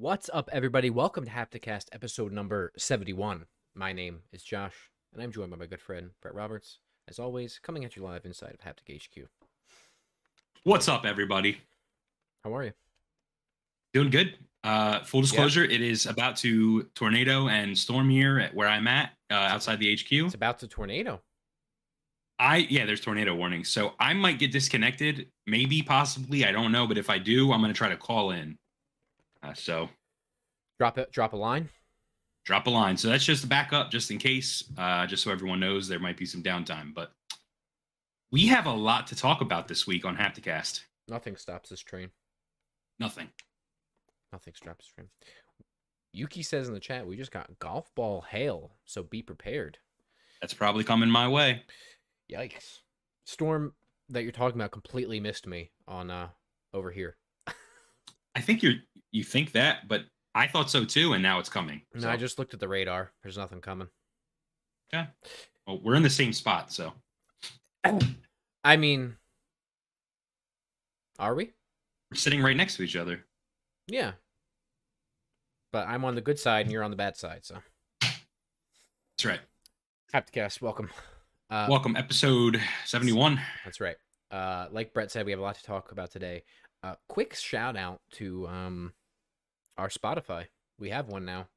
What's up, everybody? Welcome to Hapticast episode number 71. My name is Josh, and I'm joined by my good friend, Bret Roberts. As always, coming at you live inside of Haptic HQ. What's up, everybody? How are you? Doing good. Uh, full disclosure, it is about to tornado and storm here at where I'm at, uh, outside the HQ. It's about to tornado. I yeah, there's tornado warnings, so I might get disconnected. Maybe, possibly, I don't know. But if I do, I'm gonna try to call in. Uh, so Drop it. Drop a line. drop a line. So that's just a backup, just in case, uh, just so everyone knows there might be some downtime. But we have a lot to talk about this week on Hapticast. Nothing stops this train. Nothing. Nothing stops this train. Yuki says in the chat, we just got golf ball hail, so be prepared. That's probably coming my way. Yikes. Storm that you're talking about completely missed me on uh over here. I think you're you think that, but I thought so too, and now it's coming. No, So, I just looked at the radar. There's nothing coming. Yeah. Well, we're in the same spot, so I mean, are we? we're sitting right next to each other. Yeah. But I'm on the good side and you're on the bad side, so. That's right. Hapticast, welcome. Uh, Welcome, episode seventy-one. That's right. Uh, like Bret said, we have a lot to talk about today. Uh, quick shout out to um, our Spotify. We have one now,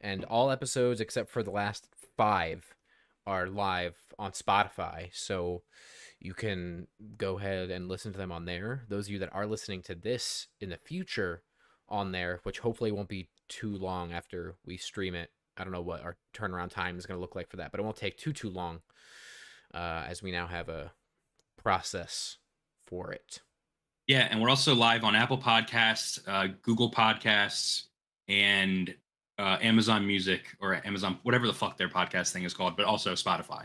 and all episodes except for the last five are live on Spotify. So you can go ahead and listen to them on there. Those of you that are listening to this in the future on there, which hopefully won't be too long after we stream it. I don't know what our turnaround time is going to look like for that, but it won't take too too long, uh, as we now have a process for it. Yeah, and we're also live on Apple Podcasts, uh, Google Podcasts, and uh, Amazon Music or Amazon, whatever the fuck their podcast thing is called, but also Spotify.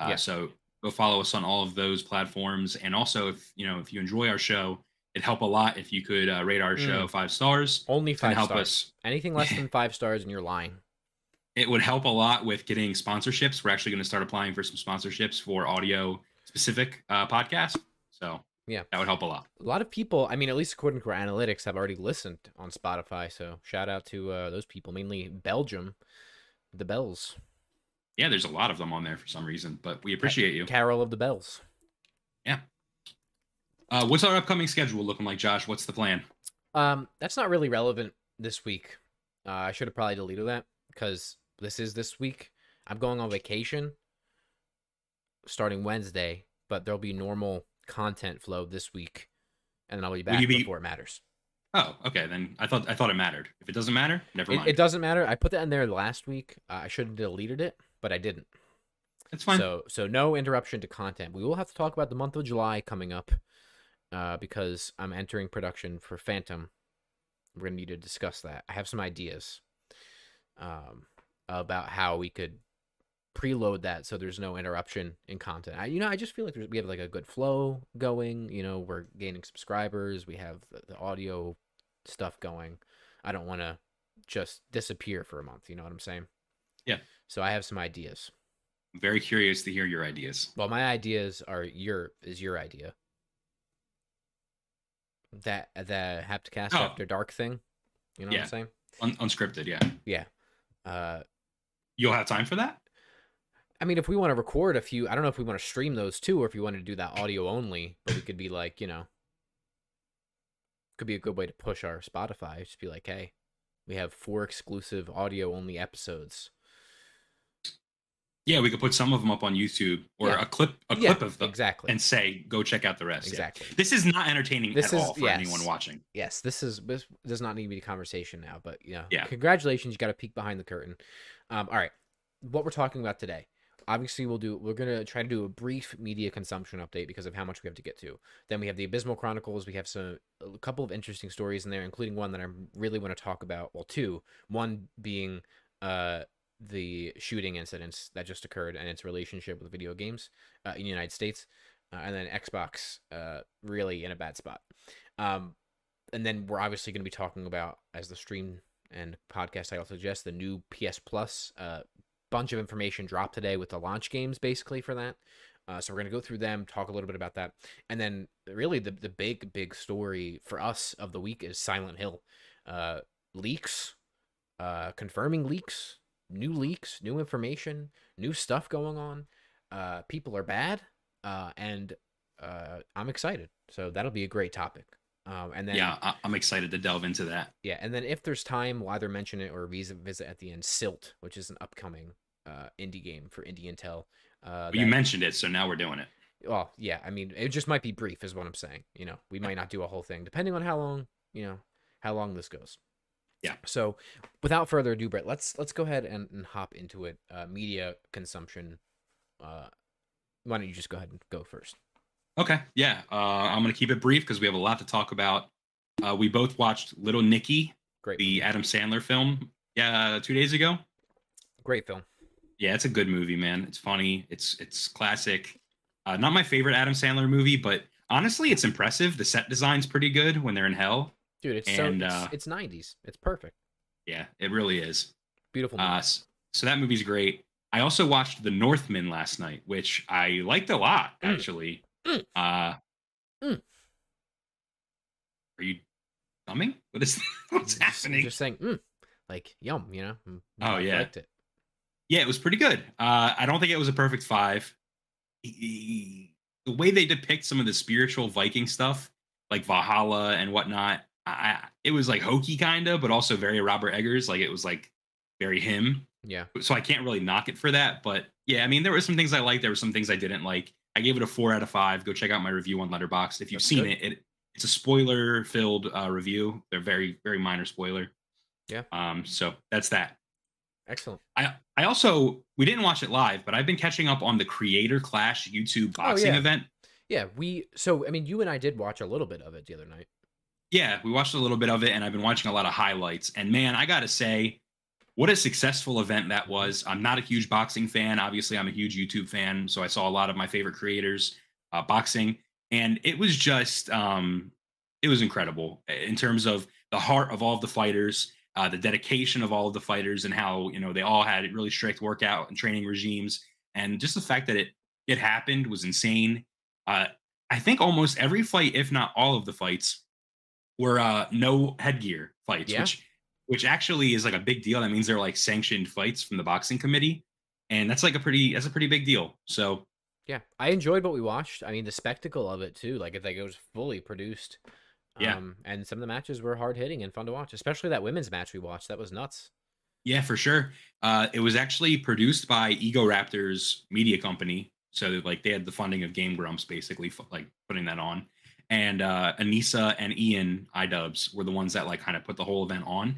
Uh, Yeah. So go follow us on all of those platforms, and also if you know if you enjoy our show, it'd help a lot if you could uh, rate our show five stars Only five help stars. us. Anything less than five stars, and you're lying. It would help a lot with getting sponsorships. We're actually going to start applying for some sponsorships for audio specific uh, podcasts. So Yeah. that would help a lot. A lot of people, I mean, at least according to our analytics, have already listened on Spotify. So shout out to uh, those people, mainly Belgium, the Bells, Yeah, there's a lot of them on there for some reason, but we appreciate you. Carol of the Bells. Yeah. Uh, what's our upcoming schedule looking like, Josh? What's the plan? Um, that's not really relevant this week. Uh, I should have probably deleted that because this is this week. I'm going on vacation starting Wednesday, but there'll be normal content flow this week, and then I'll be back be- before it matters. Oh, okay. Then I thought I thought it mattered. If it doesn't matter, never mind. it doesn't matter. I put that in there last week. Uh, I should have deleted it, but I didn't. It's fine. So so no interruption to content. We will have to talk about the month of July coming up, uh, because I'm entering production for Phantom. We're gonna need to discuss that. I have some ideas, um, about how we could preload that so there's no interruption in content. I, you know, I just feel like there's, we have like a good flow going. You know, we're gaining subscribers. We have the, the audio stuff going. I don't want to just disappear for a month. You know what I'm saying? Yeah. So I have some ideas. I'm very curious to hear your ideas. Well, my ideas are your is your idea. That the Hapticast Oh. After Dark thing. You know what I'm saying? Un- unscripted, yeah. Yeah. Uh, You'll have time for that? I mean, if we want to record a few, I don't know if we want to stream those too, or if you want to do that audio only, but we could be like, you know, could be a good way to push our Spotify. Just be like, hey, we have four exclusive audio only episodes. Yeah, we could put some of them up on YouTube or Yeah. a clip a Yeah, clip of them exactly. and say go check out the rest. Yeah. exactly. This is not entertaining This at is- all for yes. anyone watching. yes, this is this does not need to be a conversation now, but yeah, Yeah. Congratulations, you got a peek behind the curtain. Um, all right, what we're talking about today. Obviously, we'll do. We're gonna try to do a brief media consumption update because of how much we have to get to. Then we have the Abysmal Chronicles. We have some a couple of interesting stories in there, including one that I really want to talk about. Well, two. One being uh the shooting incidents that just occurred and its relationship with video games uh, in the United States, uh, and then Xbox uh really in a bad spot. Um, and then we're obviously going to be talking about as the stream and podcast title suggests the new PS Plus. Uh, bunch of information dropped today with the launch games basically for that. Uh, so we're gonna go through them, talk a little bit about that, and then really the the big big story for us of the week is Silent Hill. Uh, leaks, uh, confirming leaks, new leaks, new information, new stuff going on. Uh, people are bad, uh, and uh, I'm excited. So that'll be a great topic. Um, and then yeah, I- I'm excited to delve into that. yeah, and then if there's time, we'll either mention it or visit visit at the end. Silt, which is an upcoming uh, indie game for Indie Intel. Uh, But you mentioned it, so now we're doing it. well, yeah, I mean, it just might be brief, is what I'm saying. You know, we might not do a whole thing, depending on how long, you know, how long this goes. Yeah. So, without further ado, Bret, let's let's go ahead and, and hop into it. Uh, media consumption. Uh, why don't you just go ahead and go first? Okay, yeah, uh, I'm gonna keep it brief because we have a lot to talk about. Uh, we both watched Little Nicky, Great, the. Adam Sandler film, yeah, two days ago. great film. Yeah, it's a good movie, man. It's funny. It's it's classic. Uh, not my favorite Adam Sandler movie, but honestly, it's impressive. The set design's pretty good when they're in hell. Dude, it's And, so uh, it's, it's 90s. It's perfect. Yeah, it really is. Beautiful. Movie. Uh, so that movie's great. I also watched The Northman last night, which I liked a lot, Mm. actually. Mm. Uh, Mm. Are you coming? What is what's Just- happening? Just saying, mm, like yum, you know. Mm, Oh, I yeah. liked it. Yeah, it was pretty good. Uh, I don't think it was a perfect five. The way they depict some of the spiritual Viking stuff, like Valhalla and whatnot, I, it was like hokey kind of, but also very Robert Eggers. Like it was like very him. Yeah. So I can't really knock it for that. But yeah, I mean, there were some things I liked. There were some things I didn't like. I gave it a four out of five. Go check out my review on Letterboxd if you've That's seen it. It it's a spoiler filled uh, review. They're very very minor spoiler. Yeah. Um. So that's that. Excellent. I I also we didn't watch it live, but I've been catching up on the Creator Clash YouTube boxing Oh, yeah. event. Yeah, we so I mean you and I did watch a little bit of it the other night. Yeah, we watched a little bit of it, and I've been watching a lot of highlights. And man, I gotta say, what a successful event that was. I'm not a huge boxing fan. Obviously, I'm a huge YouTube fan, so I saw a lot of my favorite creators uh, boxing, and it was just um, it was incredible in terms of the heart of all of the fighters, uh, the dedication of all of the fighters, and how you know they all had really strict workout and training regimes, and just the fact that it it happened was insane. Uh, I think almost every fight, if not all of the fights, were uh no headgear fights, Yeah. which which actually is like a big deal. That means they're like sanctioned fights from the boxing committee, and that's like a pretty that's a pretty big deal. So Yeah, I enjoyed what we watched. I mean, the spectacle of it too. Like, it, like it was fully produced. Yeah. Um, and some of the matches were hard hitting and fun to watch, especially that women's match we watched. That was nuts. yeah, for sure. Uh, it was actually produced by Egoraptor's Media Company. So like they had the funding of Game Grumps, basically like putting that on. And uh, Anisa and Ian iDubbbz were the ones that like kind of put the whole event on,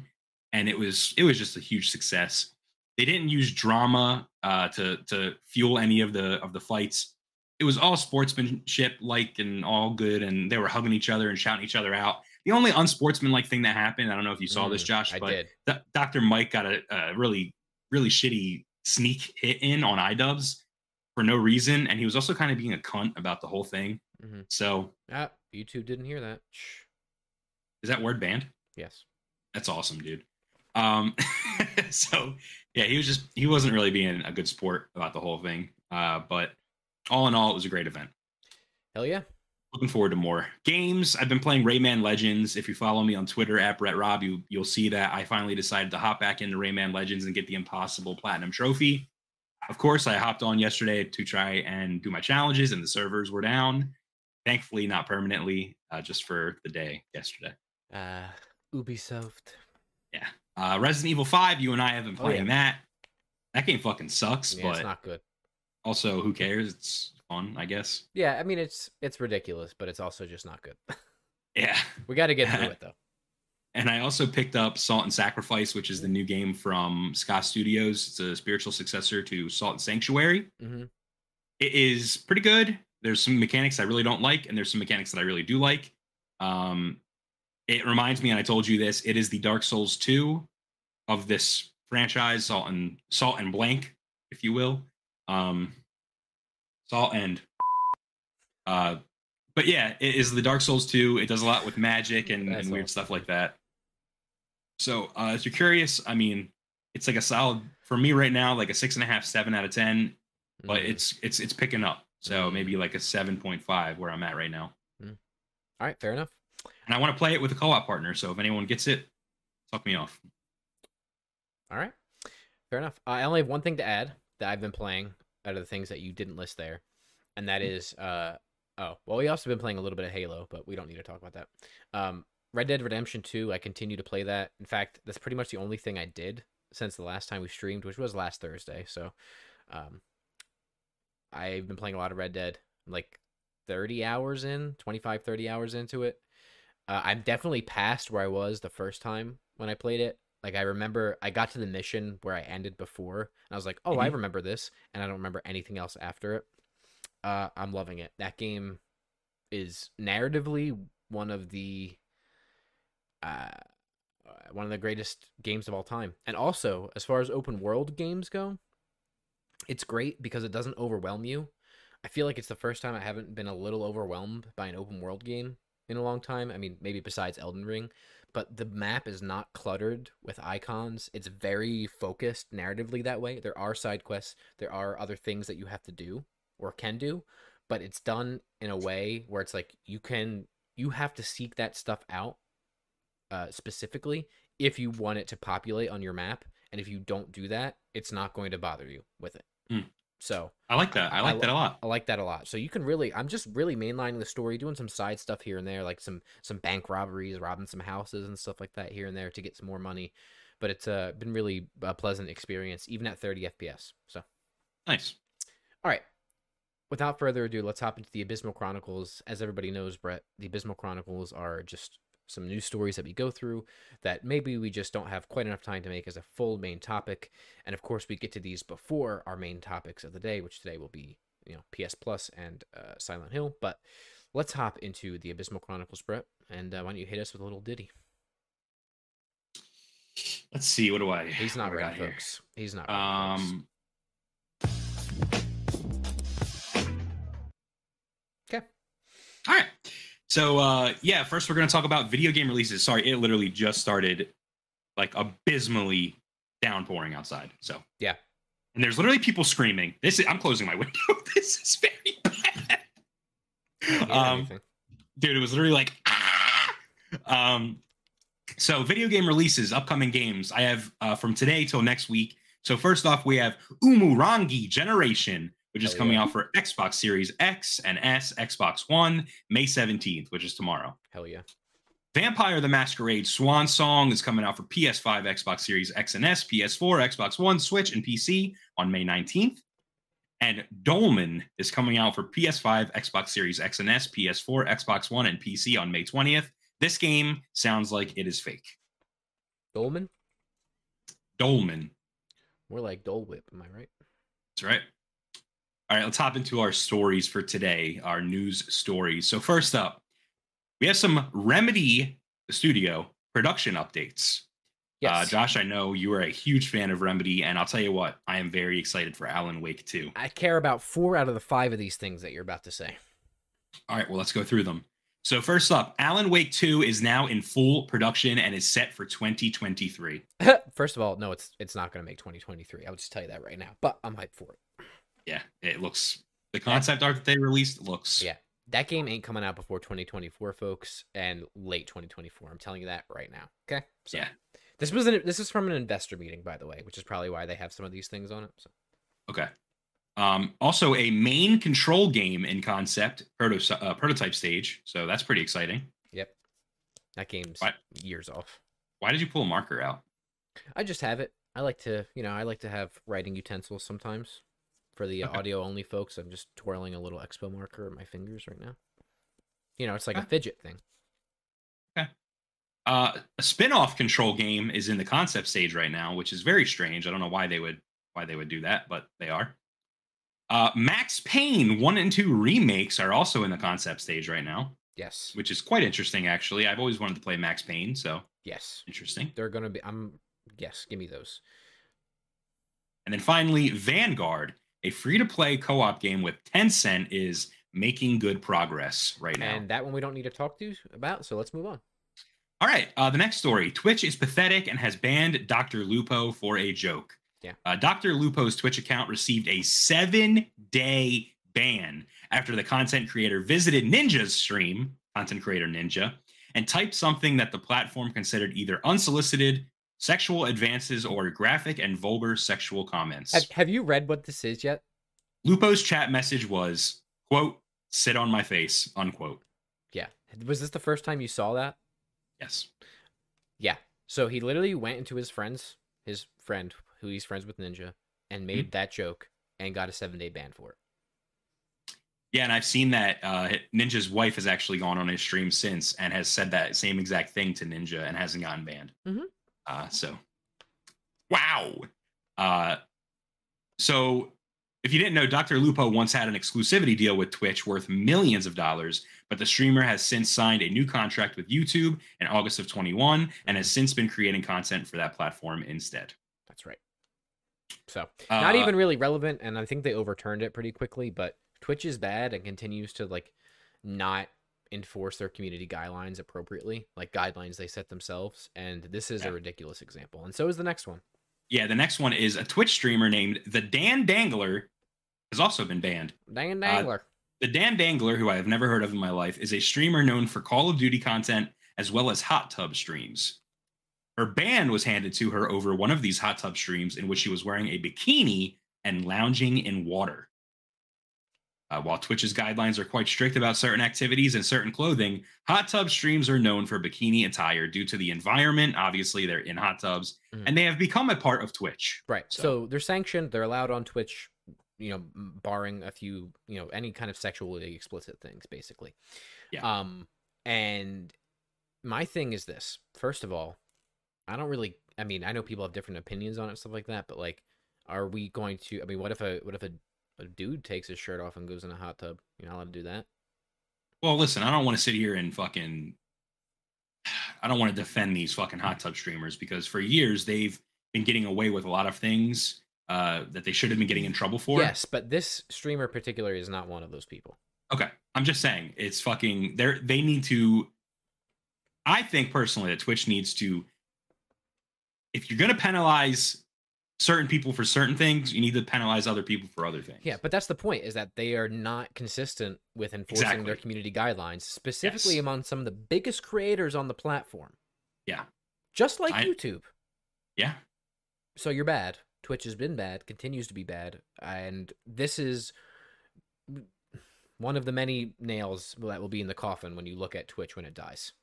and it was it was just a huge success. They didn't use drama uh, to to fuel any of the of the fights. It was all sportsmanship like and all good, and they were hugging each other and shouting each other out. The only unsportsmanlike thing that happened, I don't know if you saw this, Mm, Josh, I but. D- Dr. Mike got a, a really, really shitty sneak hit in on iDubbbz for no reason, and he was also kind of being a cunt about the whole thing. Mhm. So, Ah, YouTube didn't hear that. Is that word banned? Yes. That's awesome, dude. Um, so yeah, he was just he wasn't really being a good sport about the whole thing. Uh, but all in all, it was a great event. Hell yeah. Looking forward to more games. I've been playing Rayman Legends. If you follow me on Twitter at Bret Rob, you you'll see that I finally decided to hop back into Rayman Legends and get the Impossible Platinum Trophy. Of course, I hopped on yesterday to try and do my challenges, and the servers were down. Thankfully, not permanently, uh, just for the day yesterday. Uh, Ubisoft. Yeah. Uh, Resident Evil 5, you and I have been Oh, playing that. That game fucking sucks, Yeah, but it's not good. Also who cares? It's fun, I guess. Yeah, I mean it's it's ridiculous, but it's also just not good. Yeah. we got to get through it though. And I also picked up Salt and Sacrifice, which is the new game from Ska Studios. It's a spiritual successor to Salt and Sanctuary. hmm It is pretty good. There's some mechanics I really don't like, and there's some mechanics that I really do like. Um, it reminds me, and I told you this, it is the Dark Souls 2 of this franchise, Salt and Salt and Blank, if you will. Um, Salt and uh but yeah, it is the Dark Souls 2. It does a lot with magic and, and weird awesome. stuff like that. So uh if you're curious, I mean, it's like a solid for me right now, like a six and a half, seven out of ten but Mhm. it's it's it's picking up. So Mm. maybe like a 7.5 where I'm at right now. all right, fair enough. And I want to play it with a co-op partner. So if anyone gets it, talk me off. All right, fair enough. I only have one thing to add that I've been playing out of the things that you didn't list there, and that is uh oh well we also been playing a little bit of Halo, but we don't need to talk about that. Um, Red Dead Redemption Two, I continue to play that. In fact, that's pretty much the only thing I did since the last time we streamed, which was last Thursday. So, um, I've been playing a lot of Red Dead, like 30 hours in, 25, 30 hours into it. Uh, I'm definitely past where I was the first time when I played it. Like I remember I got to the mission where I ended before, and I was like, "Oh, I Mhm. remember this," and I don't remember anything else after it. Uh, I'm loving it. That game is narratively one of the uh, one of the greatest games of all time. And also, as far as open world games go, it's great because it doesn't overwhelm you. I feel like it's the first time I haven't been a little overwhelmed by an open world game in a long time. I mean, maybe besides Elden Ring, but the map is not cluttered with icons. It's very focused narratively that way. There are side quests, there are other things that you have to do or can do, but it's done in a way where it's like you can you have to seek that stuff out uh, specifically if you want it to populate on your map, and if you don't do that, it's not going to bother you with it. Hmm. So I like that. I I like lo- that a lot. I like that a lot. So you can really, I'm just really mainlining the story, doing some side stuff here and there, like some some bank robberies, robbing some houses and stuff like that here and there to get some more money. But it's uh, been really a pleasant experience, even at 30 FPS. So Nice. all right. Without further ado, let's hop into the Abysmal Chronicles. As everybody knows, Bret, the Abysmal Chronicles are just some news stories that we go through that maybe we just don't have quite enough time to make as a full main topic. And of course, we get to these before our main topics of the day, which today will be, you know, PS Plus and uh, Silent Hill. But let's hop into the Abysmal Chronicles, Bret. And uh, why don't you hit us with a little ditty? Let's see. What do I? He's not what do I ready, got here? folks. He's not ready. folks. Um. Okay. All right. So uh yeah, first we're gonna talk about video game releases. Sorry, it literally just started like abysmally downpouring outside. So Yeah. And there's literally people screaming. This is I'm closing my window. this is very bad. Um anything. dude, it was literally like ah! um so video game releases, upcoming games. I have uh from today till next week. So first off, we have Umurangi Generation, which is Hell coming yeah. out for Xbox Series X and S, Xbox One, May 17th, which is tomorrow. Hell yeah. Vampire the Masquerade Swan Song is coming out for PS5, Xbox Series X and S, PS4, Xbox One, Switch, and PC on May 19th. And Dolmen is coming out for PS5, Xbox Series X and S, PS4, Xbox One, and PC on May 20th. This game sounds like it is fake. Dolman? Dolmen. More like Dole Whip, am I right? That's right. All right, let's hop into our stories for today, our news stories. So, first up, we have some Remedy Studio production updates. Yes. Uh, Josh, I know you are a huge fan of Remedy, and I'll tell you what, I am very excited for Alan Wake 2. I care about four out of the five of these things that you're about to say. All right, well, let's go through them. So, first up, Alan Wake 2 is now in full production and is set for 2023. First of all, no, it's it's not going to make 2023. I'll just tell you that right now. But I'm hyped for it. Yeah, it looks, the concept art that they released looks Yeah. That game ain't coming out before 2024, folks, and late 2024. I'm telling you that right now. Okay. So Yeah. This was an, this is from an investor meeting, by the way, which is probably why they have some of these things on it. So Okay. Um, also, a main control game in concept, proto- uh, prototype stage. So that's pretty exciting. yep, that game's What? years off. Why did you pull a marker out? I just have it. I like to, you know, I like to have writing utensils sometimes. For the Okay. audio only folks, I'm just twirling a little expo marker in my fingers right now. You know, it's like a fidget thing. Uh, a spin-off control game is in the concept stage right now, which is very strange. I don't know why they would why they would do that, but they are. Uh, Max Payne one and two remakes are also in the concept stage right now, Yes. which is quite interesting. Actually, I've always wanted to play Max Payne, so Yes. interesting. They're gonna be. I'm. Yes. Give me those. And then finally, Vanguard, a free-to-play co-op game with Tencent, is making good progress right now. And that one we don't need to talk to about. So let's move on. All right, uh, the next story. Twitch is pathetic and has banned Dr. Lupo for a joke. Yeah. Uh, Dr. Lupo's Twitch account received a seven day ban after the content creator visited Ninja's stream, content creator Ninja, and typed something that the platform considered either unsolicited, sexual advances, or graphic and vulgar sexual comments. Have, have you read what this is yet? Lupo's chat message was, quote, sit on my face, unquote. Yeah. Was this the first time you saw that? Yes. Yeah. So he literally went into his friend's his friend who he's friends with Ninja and made that joke and got a seven day ban for it. Yeah, and I've seen that uh, Ninja's wife has actually gone on his stream since and has said that same exact thing to Ninja and hasn't gotten banned. Mhm. Uh, so, wow. Uh, so, if you didn't know, Dr. Lupo once had an exclusivity deal with Twitch worth millions of dollars, but the streamer has since signed a new contract with YouTube in August of 21 and has since been creating content for that platform instead. That's right. So not Uh, even really relevant, and I think they overturned it pretty quickly. But Twitch is bad and continues to like not enforce their community guidelines appropriately, like guidelines they set themselves. And this is Yeah. a ridiculous example. And so is the next one. Yeah, the next one is a Twitch streamer named the Dan Dangler, has also been banned. Dan Uh, Dangler. The Dan Dangler, who I have never heard of in my life, is a streamer known for Call of Duty content as well as hot tub streams. Her ban was handed to her over one of these hot tub streams in which she was wearing a bikini and lounging in water. Uh, while Twitch's guidelines are quite strict about certain activities and certain clothing, hot tub streams are known for bikini attire due to the environment. Obviously, they're in hot tubs, Mhm. and they have become a part of Twitch. Right. So- So. they're sanctioned. They're allowed on Twitch, you know, barring a few, you know, any kind of sexually explicit things, basically. Yeah. Um, and my thing is this. First of all, I don't really. I mean, I know people have different opinions on it, stuff like that. But like, are we going to? I mean, what if a what if a, a dude takes his shirt off and goes in a hot tub? You're not allowed to do that. Well, listen, I don't want to sit here and fucking. I don't want to defend these fucking hot tub streamers because for years they've been getting away with a lot of things uh, that they should have been getting in trouble for. Yes, but this streamer particular is not one of those people. Okay, I'm just saying it's fucking. They they need to. I think personally that Twitch needs to. If you're gonna penalize certain people for certain things, you need to penalize other people for other things. Yeah, but that's the point is that they are not consistent with enforcing their community guidelines, specifically Yes. among some of the biggest creators on the platform. Yeah. Just like I- YouTube. Yeah. So you're bad. Twitch has been bad, continues to be bad, and this is one of the many nails that will be in the coffin when you look at Twitch when it dies.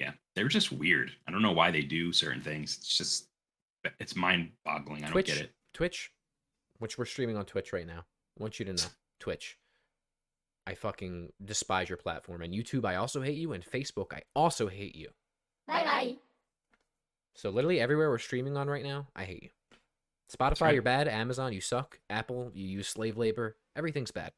Yeah, they're just weird. I don't know why they do certain things. It's just, it's mind boggling. I Twitch, don't get it. Twitch, which we're streaming on Twitch right now. I want you to know, Twitch. I fucking despise your platform, and YouTube. I also hate you, and Facebook. I also hate you. Bye bye. So literally everywhere we're streaming on right now, I hate you. Spotify, right. you're bad. Amazon, you suck. Apple, you use slave labor. Everything's bad.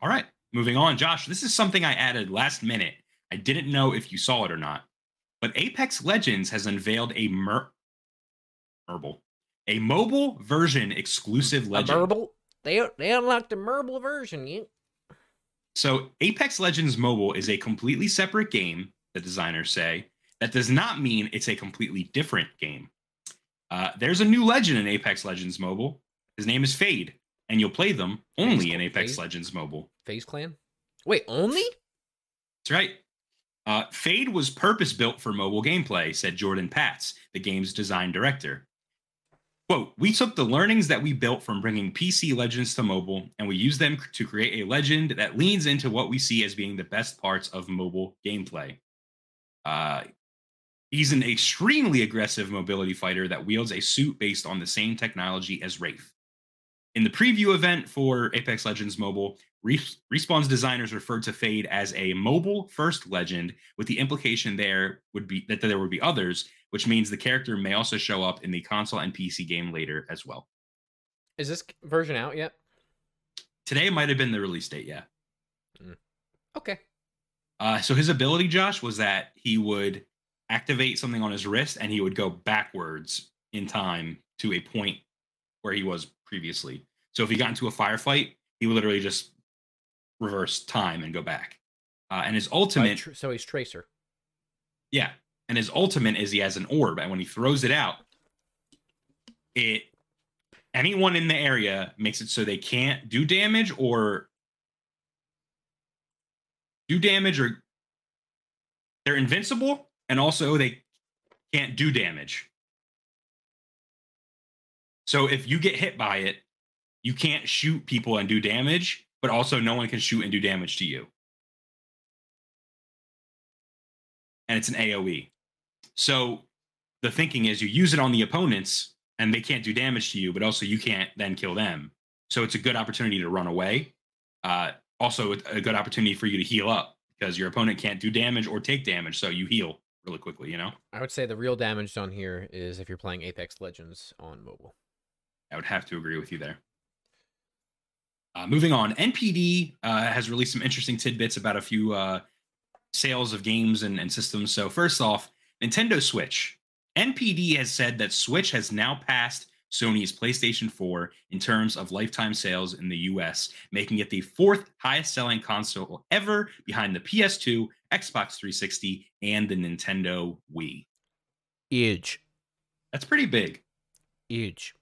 All right, moving on. Josh, this is something I added last minute. I didn't know if you saw it or not, but Apex Legends has unveiled a mer- Merble, a mobile version exclusive A legend. Merble. They they unlocked the Merble version. You So, Apex Legends Mobile is a completely separate game, the designers say. That does not mean it's a completely different game. Uh, there's a new legend in Apex Legends Mobile. His name is Fade, and you'll play them only in Apex? Legends Mobile. FaZe Clan. Wait, only? That's right. Uh, Fade was purpose built for mobile gameplay, said Jordan Patz, the game's design director. Quote, we took the learnings that we built from bringing PC legends to mobile and we used them to create a legend that leans into what we see as being the best parts of mobile gameplay. Uh, he's an extremely aggressive mobility fighter that wields a suit based on the same technology as Wraith. In the preview event for Apex Legends Mobile, Respawn's designers referred to Fade as a mobile first legend, with the implication there would be that there would be others, which means the character may also show up in the console and PC game later as well. Is this version out yet? Today might have been the release date, yeah. Okay. Uh, so his ability, Josh, was that he would activate something on his wrist and he would go backwards in time to a point where he was previously. So if he got into a firefight, he would literally just reverse time and go back. Uh, and his ultimate, tr- so he's Tracer. yeah, and his ultimate is he has an orb, and when he throws it out, it anyone in the area makes it so they can't do damage or do damage or they're invincible and also they can't do damage. So if you get hit by it, you can't shoot people and do damage, but also no one can shoot and do damage to you. And it's an AoE. So the thinking is you use it on the opponents and they can't do damage to you, but also you can't then kill them. So it's a good opportunity to run away. Uh, also, a good opportunity for you to heal up because your opponent can't do damage or take damage. So you heal really quickly, you know? I would say the real damage done here is if you're playing Apex Legends on mobile. I would have to agree with you there. Uh, moving on, NPD uh, has released some interesting tidbits about a few uh, sales of games and, and systems. So, first off, Nintendo Switch. NPD has said that Switch has now passed Sony's PlayStation 4 in terms of lifetime sales in the US, making it the fourth highest selling console ever behind the PS2, Xbox 360, and the Nintendo Wii. Huge. That's pretty big. Huge.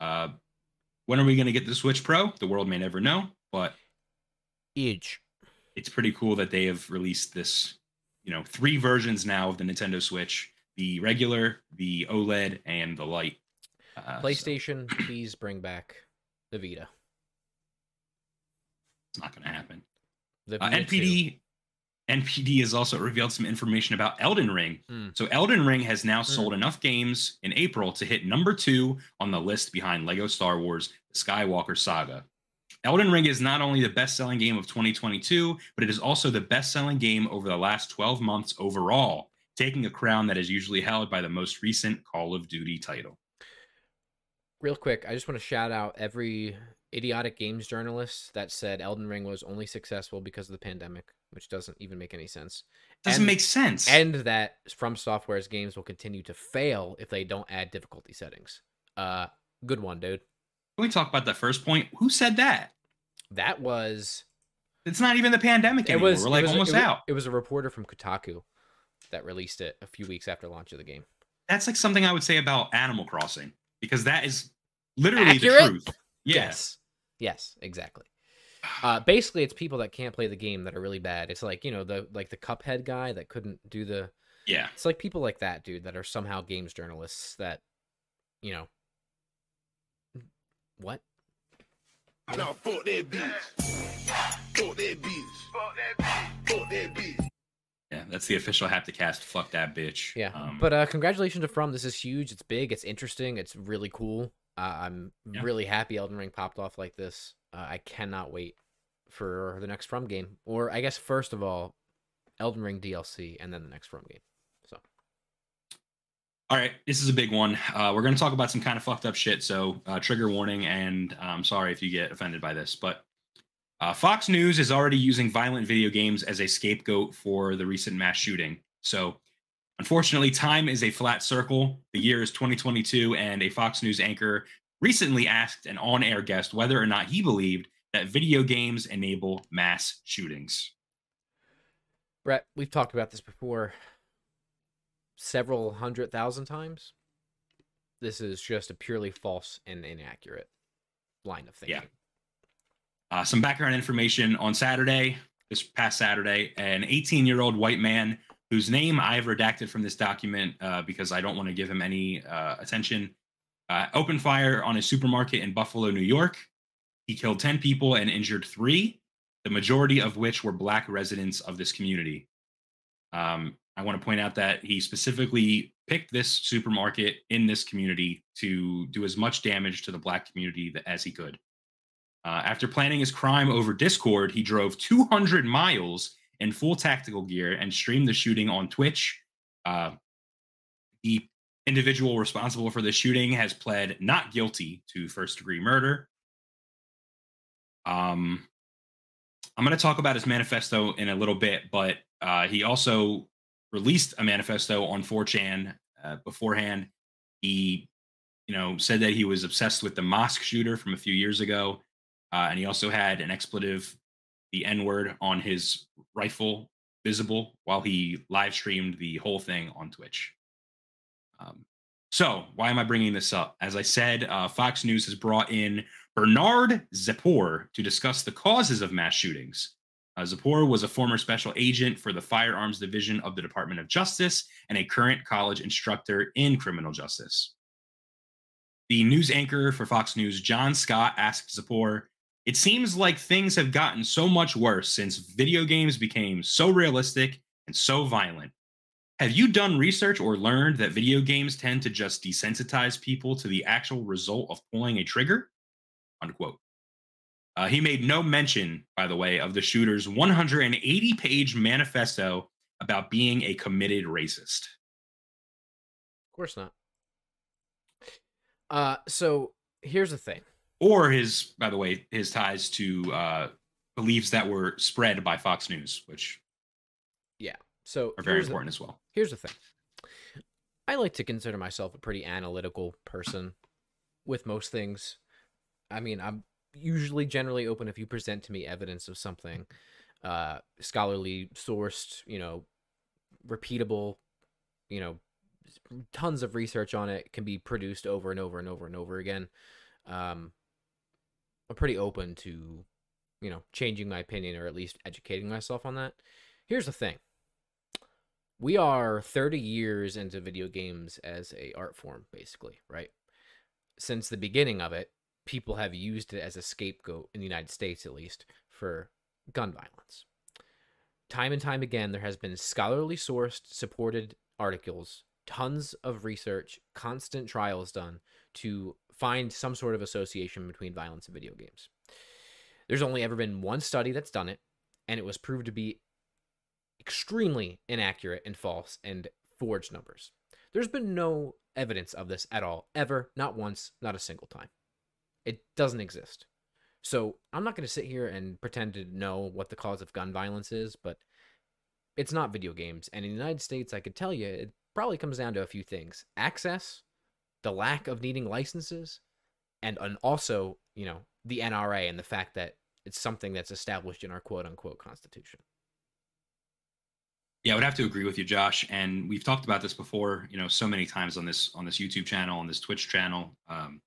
Uh, when are we going to get the Switch Pro? The world may never know, but huge. It's pretty cool that they have released this, you know, three versions now of the Nintendo Switch: the regular, the OLED, and the light. Uh, PlayStation, so. please bring back the Vita. It's not going to happen. The uh, NPD NPD has also revealed some information about Elden Ring. Mm. So Elden Ring has now mm. sold enough games in April to hit number two on the list behind Lego Star Wars: The Skywalker Saga. Elden Ring is not only the best-selling game of 2022, but it is also the best-selling game over the last 12 months overall, taking a crown that is usually held by the most recent Call of Duty title. Real quick, I just want to shout out every idiotic games journalists that said Elden Ring was only successful because of the pandemic which doesn't even make any sense. Doesn't and, make sense. And that From Software's games will continue to fail if they don't add difficulty settings. Uh, good one, dude. Can we talk about the first point? Who said that? That was. It's not even the pandemic anymore. It was, We're like was, almost it out. it was a reporter from Kotaku that released it a few weeks after launch of the game. That's like something I would say about Animal Crossing because that is literally Accurate? the truth. Yes. Yes, exactly. Uh, basically, it's people that can't play the game that are really bad. It's like you know the like the Cuphead guy that couldn't do the. Yeah. It's like people like that, dude, that are somehow games journalists that, you know. What? No, fuck that bitch. Fuck that bitch. Fuck that bitch. Fuck that bitch. Yeah, that's the official Hapticast. Fuck that bitch. Yeah, um, but uh, congratulations to From. This is huge. It's big. It's interesting. It's really cool. Uh, I'm yeah. really happy Elden Ring popped off like this. Uh, I cannot wait for the next From game, or I guess first of all, Elden Ring DLC, and then the next From game. So, all right, this is a big one. Uh, we're going to talk about some kind of fucked up shit. So, uh, trigger warning, and I'm sorry if you get offended by this, but uh, Fox News is already using violent video games as a scapegoat for the recent mass shooting. So, unfortunately, time is a flat circle. The year is 2022, and a Fox News anchor recently asked an on air guest whether or not he believed that video games enable mass shootings. Bret, we've talked about this before several hundred thousand times. This is just a purely false and inaccurate line of thinking. Yeah. Uh, some background information on Saturday, this past Saturday, an 18 year old white man whose name I've redacted from this document uh, because I don't want to give him any uh, attention uh, opened fire on a supermarket in Buffalo, New York. He killed 10 people and injured three, the majority of which were Black residents of this community. Um, I want to point out that he specifically picked this supermarket in this community to do as much damage to the Black community as he could. Uh, after planning his crime over Discord, he drove 200 miles in full tactical gear and streamed the shooting on Twitch. Uh, he individual responsible for the shooting has pled not guilty to first degree murder. Um, I'm going to talk about his manifesto in a little bit, but uh, he also released a manifesto on 4chan uh, beforehand. He, you know, said that he was obsessed with the mosque shooter from a few years ago, uh, and he also had an expletive, the N word, on his rifle visible while he live streamed the whole thing on Twitch. Um, so, why am I bringing this up? As I said, uh, Fox News has brought in Bernard Zapor to discuss the causes of mass shootings. Uh, Ziporah was a former special agent for the Firearms Division of the Department of Justice and a current college instructor in criminal justice. The news anchor for Fox News, John Scott, asked Ziporah, It seems like things have gotten so much worse since video games became so realistic and so violent. Have you done research or learned that video games tend to just desensitize people to the actual result of pulling a trigger? Unquote. Uh, he made no mention, by the way, of the shooter's 180 page manifesto about being a committed racist. Of course not. Uh, so here's the thing. Or his, by the way, his ties to uh, beliefs that were spread by Fox News, which yeah, so are very important the, as well. Here's the thing. I like to consider myself a pretty analytical person with most things. I mean, I'm usually generally open if you present to me evidence of something uh scholarly sourced, you know, repeatable, you know, tons of research on it can be produced over and over and over and over again. Um, I'm pretty open to, you know, changing my opinion or at least educating myself on that. Here's the thing. We are 30 years into video games as a art form basically, right? Since the beginning of it, people have used it as a scapegoat in the United States at least for gun violence. Time and time again there has been scholarly sourced supported articles tons of research, constant trials done to find some sort of association between violence and video games. There's only ever been one study that's done it, and it was proved to be extremely inaccurate and false and forged numbers. There's been no evidence of this at all, ever, not once, not a single time. It doesn't exist. So I'm not going to sit here and pretend to know what the cause of gun violence is, but it's not video games. And in the United States, I could tell you it probably comes down to a few things access, the lack of needing licenses, and, and also, you know, the NRA and the fact that it's something that's established in our quote unquote constitution. Yeah, I would have to agree with you, Josh. And we've talked about this before, you know, so many times on this on this YouTube channel, on this Twitch channel. Um,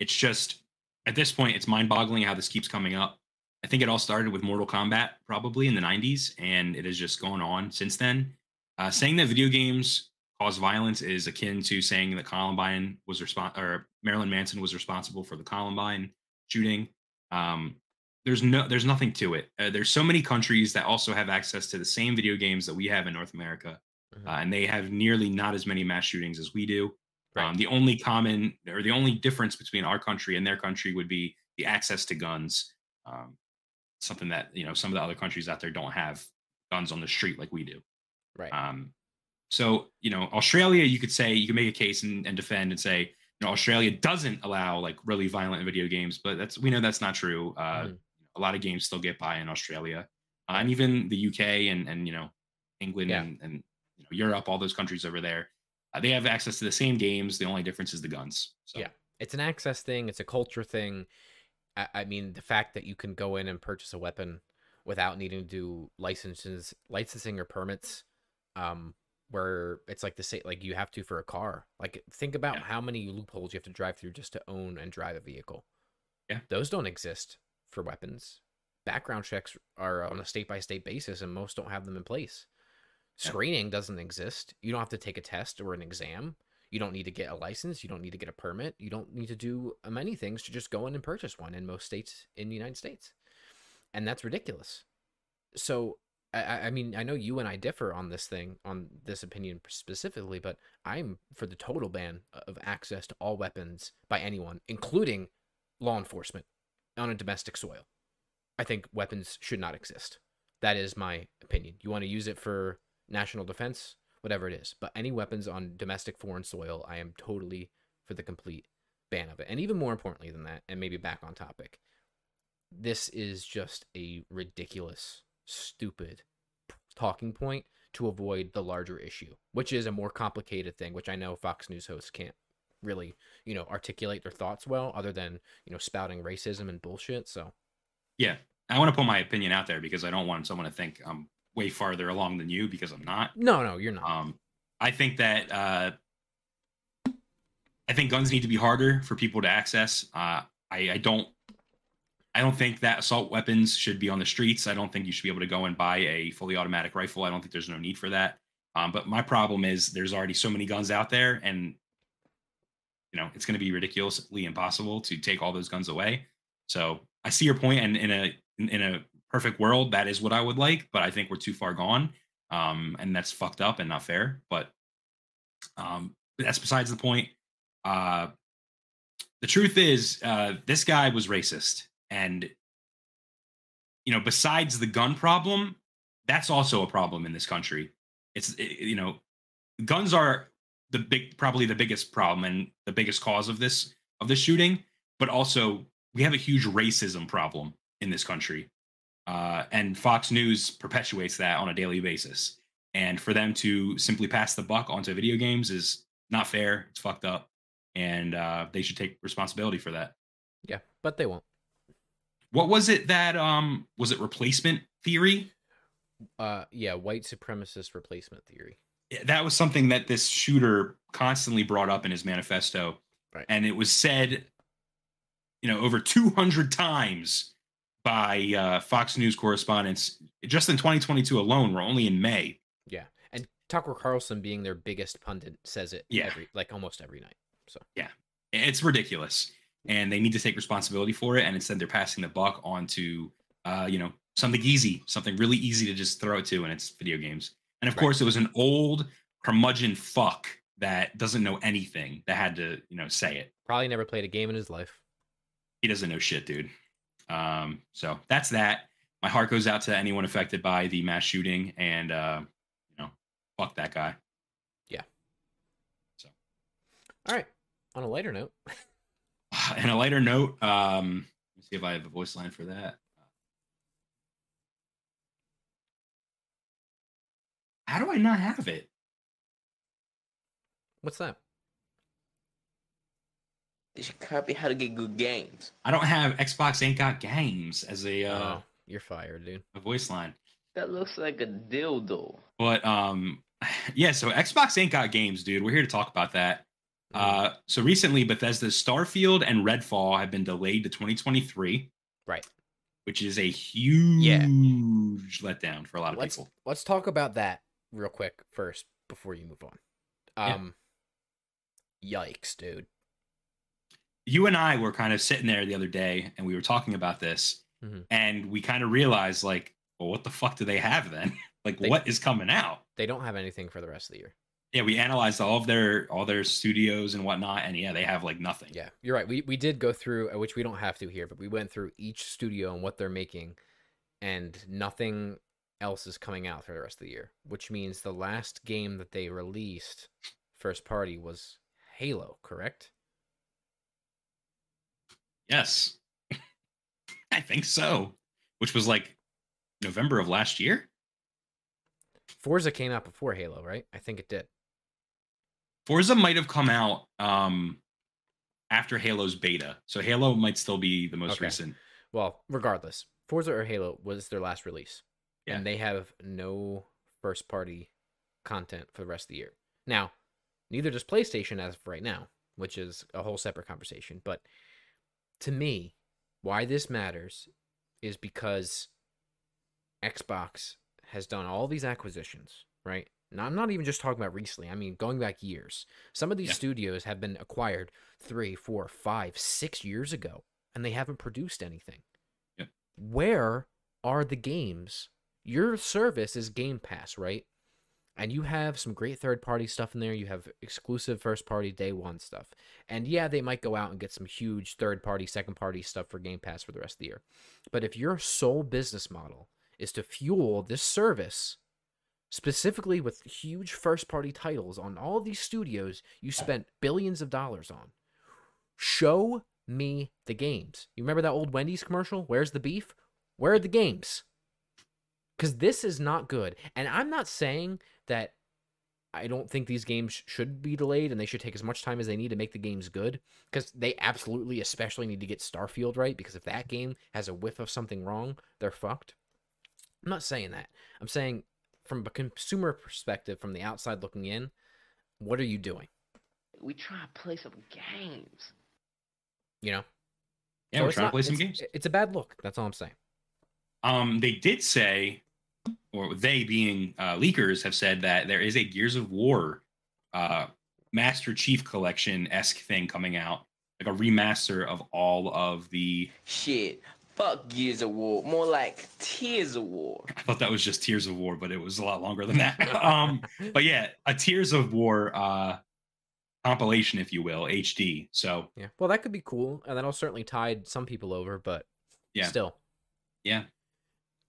it's just at this point, it's mind-boggling how this keeps coming up. I think it all started with Mortal Kombat, probably in the '90s, and it has just gone on since then. Uh, saying that video games cause violence is akin to saying that Columbine was responsible or Marilyn Manson was responsible for the Columbine shooting. Um, there's no, there's nothing to it. Uh, there's so many countries that also have access to the same video games that we have in North America, mm-hmm. uh, and they have nearly not as many mass shootings as we do. Right. Um, the only common or the only difference between our country and their country would be the access to guns. Um, something that you know some of the other countries out there don't have guns on the street like we do. Right. Um, so, you know, Australia, you could say, you can make a case and, and defend and say, you know, Australia doesn't allow like really violent video games, but that's, we know that's not true. Uh, mm. A lot of games still get by in Australia. Uh, and even the UK and, and you know, England yeah. and, and you know, Europe, all those countries over there, uh, they have access to the same games. The only difference is the guns. So. Yeah. It's an access thing, it's a culture thing. I, I mean, the fact that you can go in and purchase a weapon without needing to do licenses, licensing or permits um, where it's like the same like you have to for a car. Like think about yeah. how many loopholes you have to drive through just to own and drive a vehicle. Yeah. Those don't exist for weapons. Background checks are on a state by state basis and most don't have them in place. Screening yeah. doesn't exist. You don't have to take a test or an exam. You don't need to get a license. You don't need to get a permit. You don't need to do um, many things to just go in and purchase one in most states in the United States. And that's ridiculous. So I, I mean, I know you and I differ on this thing, on this opinion specifically, but I'm for the total ban uh, of access to all weapons by anyone, including law enforcement on a domestic soil. I think weapons should not exist. That is my opinion. You want to use it for national defense, whatever it is, but any weapons on domestic foreign soil, I am totally for the complete ban of it. And even more importantly than that, and maybe back on topic, this is just a ridiculous stupid talking point to avoid the larger issue, which is a more complicated thing, which I know Fox News hosts can't really, you know, articulate their thoughts well, other than, you know, spouting racism and bullshit. So, yeah, I want to put my opinion out there because I don't want someone to think I'm way farther along than you because I'm not. No, no, you're not. Um, I think that uh, I think guns need to be harder for people to access. Uh, I, I don't I don't think that assault weapons should be on the streets. I don't think you should be able to go and buy a fully automatic rifle. I don't think there's no need for that. Um, but my problem is there's already so many guns out there, and you know it's going to be ridiculously impossible to take all those guns away. So I see your point, and in a in, a perfect world, that is what I would like. But I think we're too far gone, um, and that's fucked up and not fair. But um, that's besides the point. Uh, the truth is, uh, this guy was racist, and you know, besides the gun problem, that's also a problem in this country. It's it, you know, guns are the big, probably the biggest problem and the biggest cause of this of this shooting. But also, we have a huge racism problem in this country, uh, and Fox News perpetuates that on a daily basis. And for them to simply pass the buck onto video games is not fair. It's fucked up, and uh, they should take responsibility for that. Yeah, but they won't. What was it that um was it replacement theory? Uh, yeah, white supremacist replacement theory. That was something that this shooter constantly brought up in his manifesto, Right. and it was said, you know, over 200 times by uh, Fox News correspondents just in 2022 alone. We're only in May. Yeah, and Tucker Carlson, being their biggest pundit, says it Yeah. every like almost every night. So yeah, It's ridiculous, and they need to take responsibility for it. And instead, they're passing the buck on to, uh, you know, something easy, something really easy to just throw it to, and it's video games. And of Right. course, it was an old curmudgeon fuck that doesn't know anything that had to, you know, say it. probably never played a game in his life. He doesn't know shit, dude. Um, so that's that. My heart goes out to anyone affected by the mass shooting, and uh, you know, fuck that guy. Yeah. So. All right. On a lighter note, And a lighter note, um, let me see if I have a voice line for that. How do I not have it? what's that? They should copy how to get good games. I don't have Xbox Ain't Got Games as a uh, oh, you're fired, dude. a voice line. That looks like a dildo. But um, yeah, so Xbox Ain't Got Games, dude. We're here to talk about that. Uh, so recently, Bethesda's Starfield and Redfall have been delayed to 2023, Right. which is a huge letdown for a lot of Let's people. let's talk about that real quick first before you move on. Yeah. Um, yikes, dude. You and I were kind of sitting there the other day, and we were talking about this, Mhm. and we kind of realized, like, well, what the fuck do they have then? like, They- what is coming out? They don't have anything for the rest of the year. Yeah, we analyzed all of their all their studios and whatnot, and yeah, they have like nothing. Yeah, you're right. We we did go through, uh, which we don't have to here, but we went through each studio and what they're making, and nothing else is coming out for the rest of the year. Which means the last game that they released, first party, was Halo. Correct? Yes. I think so. Which was like November of last year. Forza came out before Halo, right? I think it did. Forza might have come out um after Halo's beta. So Halo might still be the most Okay. recent. Well, regardless, Forza or Halo was their last release, Yeah. and they have no first party content for the rest of the year. Now, neither does PlayStation as of right now, which is a whole separate conversation. But to me, why this matters is because Xbox has done all these acquisitions, right? Now, I'm not even just talking about recently. I mean, going back years. Some of these Yeah. studios have been acquired three, four, five, six years ago, and they haven't produced anything. Yeah. Where are the games? Your service is Game Pass, right? And you have some great third party stuff in there. You have exclusive first party day one stuff. And yeah, they might go out and get some huge third party, second party stuff for Game Pass for the rest of the year. But if your sole business model is to fuel this service, specifically with huge first party titles on all these studios you spent billions of dollars on, show me the games. You remember that old Wendy's commercial? Where's the beef? Where are the games? Because this is not good. And I'm not saying that I don't think these games should be delayed and they should take as much time as they need to make the games good. Because they absolutely, especially, need to get Starfield right. Because if that game has a whiff of something wrong, they're fucked. I'm not saying that. I'm saying from a consumer perspective, from the outside looking in, what are you doing? We try to play some games. You know? Yeah, So we're it's trying not- to play some games. It's a bad look. That's all I'm saying. Um, they did say, or they being uh, leakers have said that there is a Gears of War uh, Master Chief Collection esque thing coming out, like a remaster of all of the. Shit. Fuck Gears of War. More like Tears of War. I thought that was just Tears of War, but it was a lot longer than that. um, but yeah, a Tears of War uh, compilation, if you will, HD. So Yeah. Well, that could be cool, and that'll certainly tide some people over, but Yeah. still. yeah,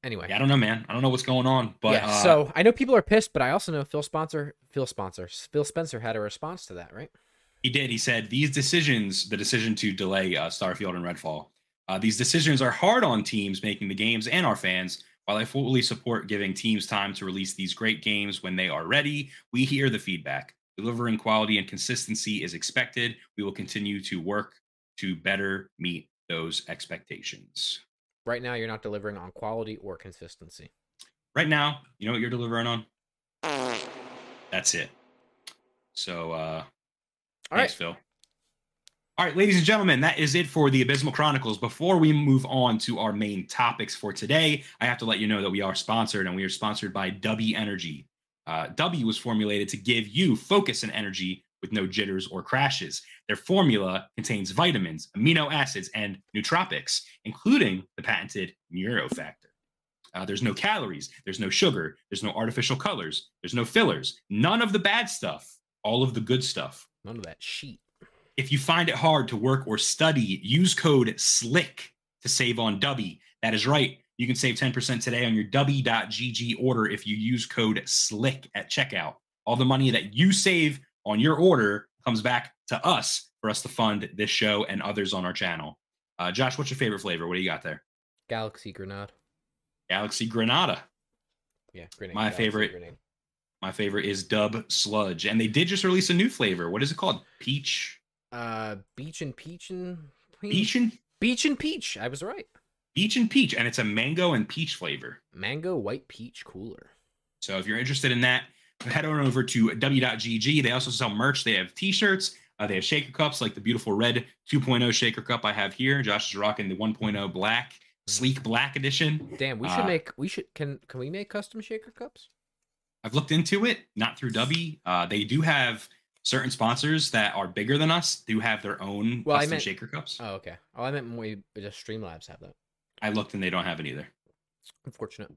Anyway. yeah, I don't know, man. I don't know what's going on, but yeah. uh, so I know people are pissed, but I also know Phil sponsor Phil sponsor Phil Spencer had a response to that, right? He did. He said these decisions, the decision to delay uh, Starfield and Redfall, uh, these decisions are hard on teams making the games and our fans. While I fully support giving teams time to release these great games when they are ready, we hear the feedback. Delivering quality and consistency is expected. We will continue to work to better meet those expectations. Right now, you're not delivering on quality or consistency. Right now, you know what you're delivering on? That's it. So, uh, All Thanks, right. Phil. All right, ladies and gentlemen, that is it for the Abysmal Chronicles. Before we move on to our main topics for today, I have to let you know that we are sponsored and we are sponsored by W Energy. Uh, w was formulated to give you focus and energy with no jitters or crashes. Their formula contains vitamins, amino acids, and nootropics, including the patented Neurofactor. Uh, there's no calories, there's no sugar, there's no artificial colors, there's no fillers, none of the bad stuff, all of the good stuff. None of that sheet. If you find it hard to work or study, use code SLICK to save on Dubby. That is right. You can save 10% today on your Dubby.gg order if you use code SLICK at checkout. All the money that you save on your order comes back to us for us to fund this show and others on our channel. Uh, Josh, what's your favorite flavor? What do you got there? Galaxy Granada. Galaxy Granada. Yeah, grenade. My Galaxy favorite- Grenade. My favorite is Dub Sludge. And they did just release a new flavor. What is it called? Peach? Uh, Beach and Peach and Peach and Beach and Peach. I was right. Beach and Peach. And it's a mango and peach flavor. Mango White Peach Cooler. So if you're interested in that, head on over to w.gg. They also sell merch. They have t-shirts. Uh, they have shaker cups like the beautiful red 2.0 shaker cup I have here. Josh is rocking the 1.0 black, sleek black edition. Damn, we should Uh, make. We should. Can Can we make custom shaker cups? I've looked into it, not through Dubby. Uh, they do have certain sponsors that are bigger than us, do have their own Well, custom meant- shaker cups. Oh, okay. Oh, I meant more. Just Streamlabs have that. I looked and they don't have it either. Unfortunate.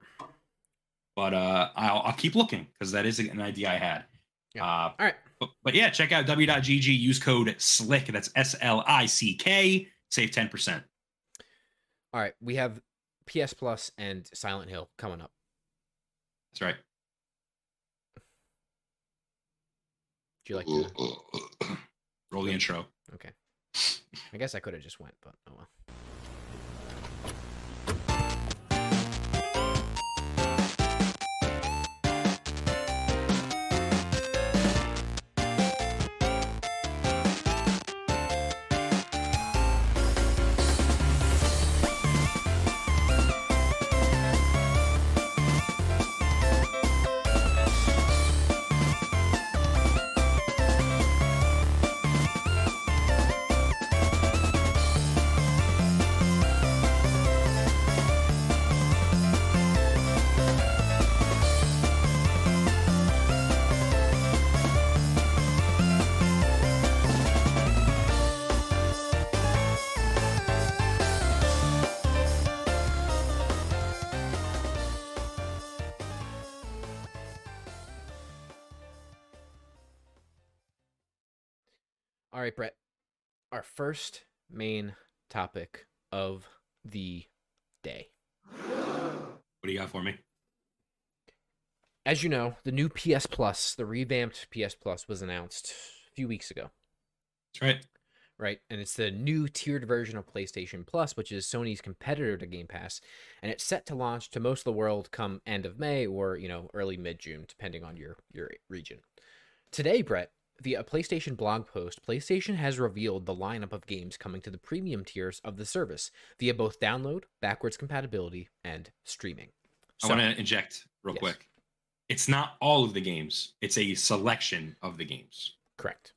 But uh, I'll, I'll keep looking because that is an idea I had. Yeah. Uh, All right. But, but yeah, check out w.gg. Use code SLICK. That's S L I C K. Save 10%. All right. We have PS Plus and Silent Hill coming up. That's right. Do you like to? Roll the intro. Okay. I guess I could have just went, but oh well. All right, Bret. Our first main topic of the day. What do you got for me? As you know, the new PS Plus, the revamped PS Plus, was announced a few weeks ago, That's right. right? And it's the new tiered version of PlayStation Plus, which is Sony's competitor to Game Pass, and it's set to launch to most of the world come end of May or you know early mid June, depending on your your region. Today, Bret, via a PlayStation blog post, PlayStation has revealed the lineup of games coming to the premium tiers of the service via both download, backwards compatibility, and streaming. So, I want to inject real Yes. quick. It's not all of the games, it's a selection of the games. correct.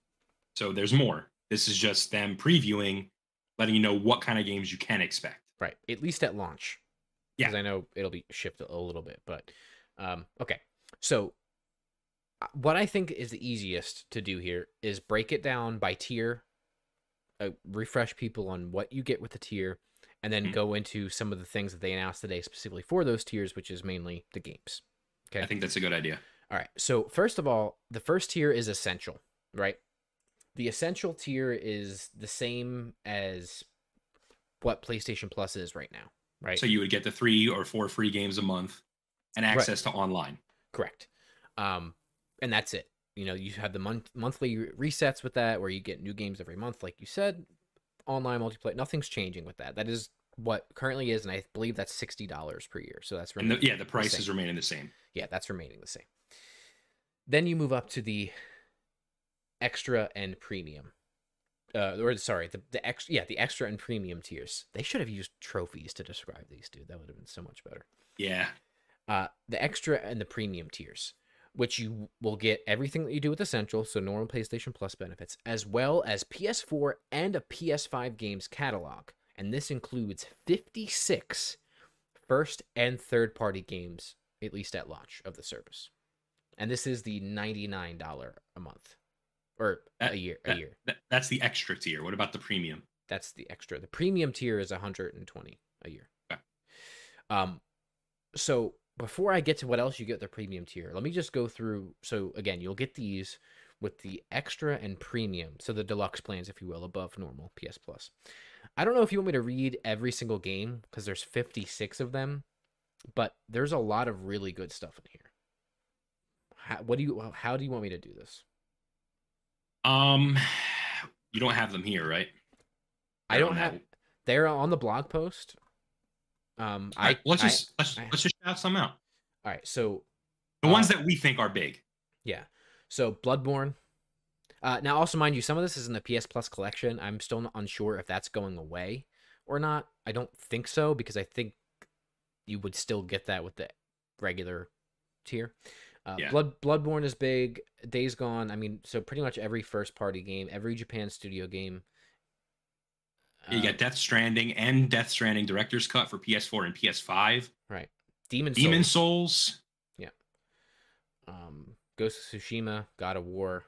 So there's more. This is just them previewing letting you know what kind of games you can expect. Right. At least at launch. Yeah. Because I know it'll be shifted a little bit, but um, okay. So uh, what I think is the easiest to do here is break it down by tier, uh, refresh people on what you get with the tier, and then Mhm. go into some of the things that they announced today specifically for those tiers, which is mainly the games. Okay. I think that's a good idea. All right. So first of all, the first tier is essential, right? The essential tier is the same as what PlayStation Plus is right now, right? So you would get the three or four free games a month and Right. access to online. Correct. Um, and that's it. You know, you have the month monthly resets with that, where you get new games every month, like you said. Online multiplayer, nothing's changing with that. That is what currently is, and I believe that's sixty dollars per year. So that's And the, yeah, the price same. is remaining the same. yeah, that's remaining the same. Then you move up to the extra and premium. Uh, or sorry, the, the extra, yeah, the extra and premium tiers. They should have used trophies to describe these, dude. That would have been so much better. Yeah. Uh, the extra and the premium tiers, which you will get everything that you do with Essential, so normal PlayStation Plus benefits, as well as PS4 and a PS5 games catalog. And this includes 56 first and third party games, at least at launch of the service. And this is the $99 a month or a That- year, a year. That, that's the extra tier. What about the premium? That's the extra. The premium tier is 120 a year. Okay. Um, so before I get to what else you get the premium tier, let me just go through. So again, you'll get these with the extra and premium, so the deluxe plans, if you will, above normal PS Plus. I don't know if you want me to read every single game because there's 56 of them, but there's a lot of really good stuff in here. How, what do you? How do you want me to do this? Um, you don't have them here, right? I don't have. They're on the blog post. Um, All right, I let's I- just let's, I- let's just shout some out. all right. So The ones Uh, that we think are big. Yeah. So Bloodborne. Uh, now, also mind you, some of this is in the PS Plus collection. I'm still not unsure if that's going away or not. I don't think so because I think you would still get that with the regular tier. Uh, Yeah. Blood Bloodborne is big. Days Gone. I mean, so pretty much every first party game, every Japan studio game. You got Death Stranding and Death Stranding Director's Cut for PS4 and PS5. right. Demon Demon's Souls. Souls. Um, Ghost of Tsushima. God of War.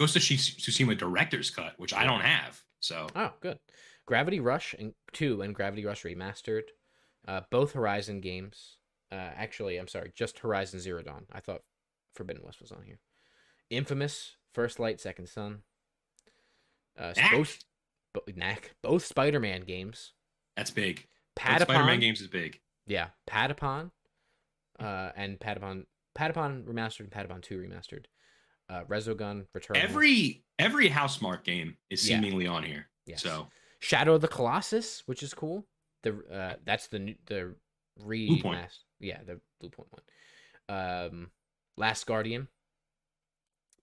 Ghost of Tsushima Director's Cut, which I don't have. So Oh, good. Gravity Rush and two and Gravity Rush Remastered, uh, both Horizon games. Uh, actually, I'm sorry, just Horizon Zero Dawn. I thought Forbidden West was on here. Infamous, First Light, Second Son. Uh. Both, both Spider-Man games. that's big. Patapon, Spider-Man games is big. yeah, Patapon, uh, and Patapon, Patapon remastered, and Patapon Two remastered. Uh, Resogun, Return. Every every Housemarque game is Yeah. seemingly on here. Yes. So Shadow of the Colossus, which is cool. The uh, that's the new, the re Point. yeah the Bluepoint one. Um, Last Guardian.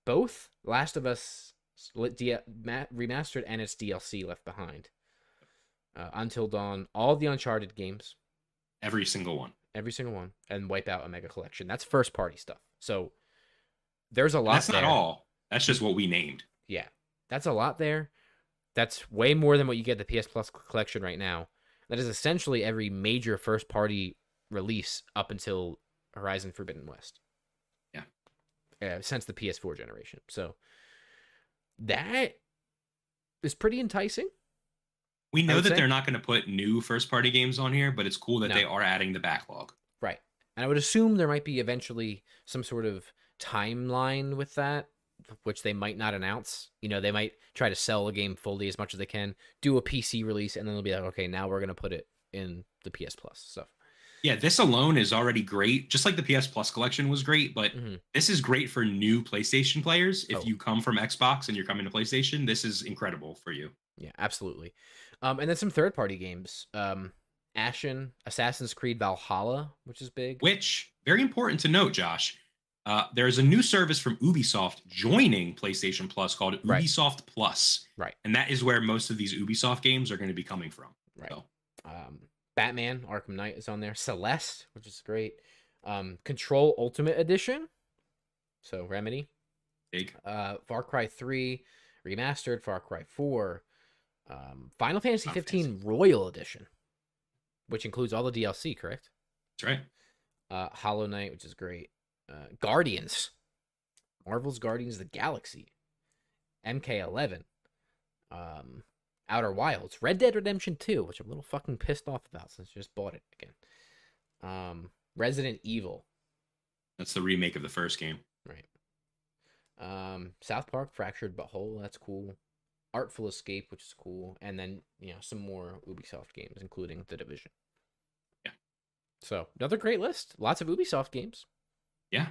Both Last of Us split D- ma- remastered and its DLC left behind. Uh, Until Dawn, all the Uncharted games, every single one. every single one, and Wipeout Omega Collection. That's first party stuff. So there's a lot. That's not all. That's just what we named. Yeah, that's a lot there. That's way more than what you get the PS Plus collection right now. That is essentially every major first party release up until Horizon Forbidden West. Yeah. Uh, since the PS4 generation. So that is pretty enticing. We know that say- they're not going to put new first party games on here, but it's cool that No. they are adding the backlog. Right. And I would assume there might be eventually some sort of timeline with that, which they might not announce. You know, they might try to sell a game fully as much as they can, do a PC release, and then they'll be like, okay, now we're going to put it in the PS Plus stuff. Yeah, this alone is already great. Just like the PS Plus collection was great, but Mhm. this is great for new PlayStation players. If Oh. you come from Xbox and you're coming to PlayStation, this is incredible for you. Yeah, absolutely. Um, and then some third party games. Um, Ashen, Assassin's Creed Valhalla, which is big. Which very important to note, Josh. Uh, there is a new service from Ubisoft joining PlayStation Plus called Right. Ubisoft Plus, Right. and that is where most of these Ubisoft games are going to be coming from. Right. So, Um, Batman Arkham Knight is on there. Celeste, which is great. Um, Control Ultimate Edition. So Remedy. big. Uh, Far Cry 3 remastered. Far Cry 4. Um, Final Fantasy Final 15 Royal Edition, which includes all the DLC, correct? That's right. Uh, Hollow Knight, which is great. Uh, Guardians, Marvel's Guardians of the Galaxy, MK11, um, Outer Wilds, Red Dead Redemption 2, which I'm a little fucking pissed off about since I just bought it again. Um, Resident Evil, That's the remake of the first game. right? Um, South Park Fractured But Whole, that's cool. Artful Escape, which is cool, and then you know some more Ubisoft games, including The Division. Yeah. So another great list. Lots of Ubisoft games. Yeah.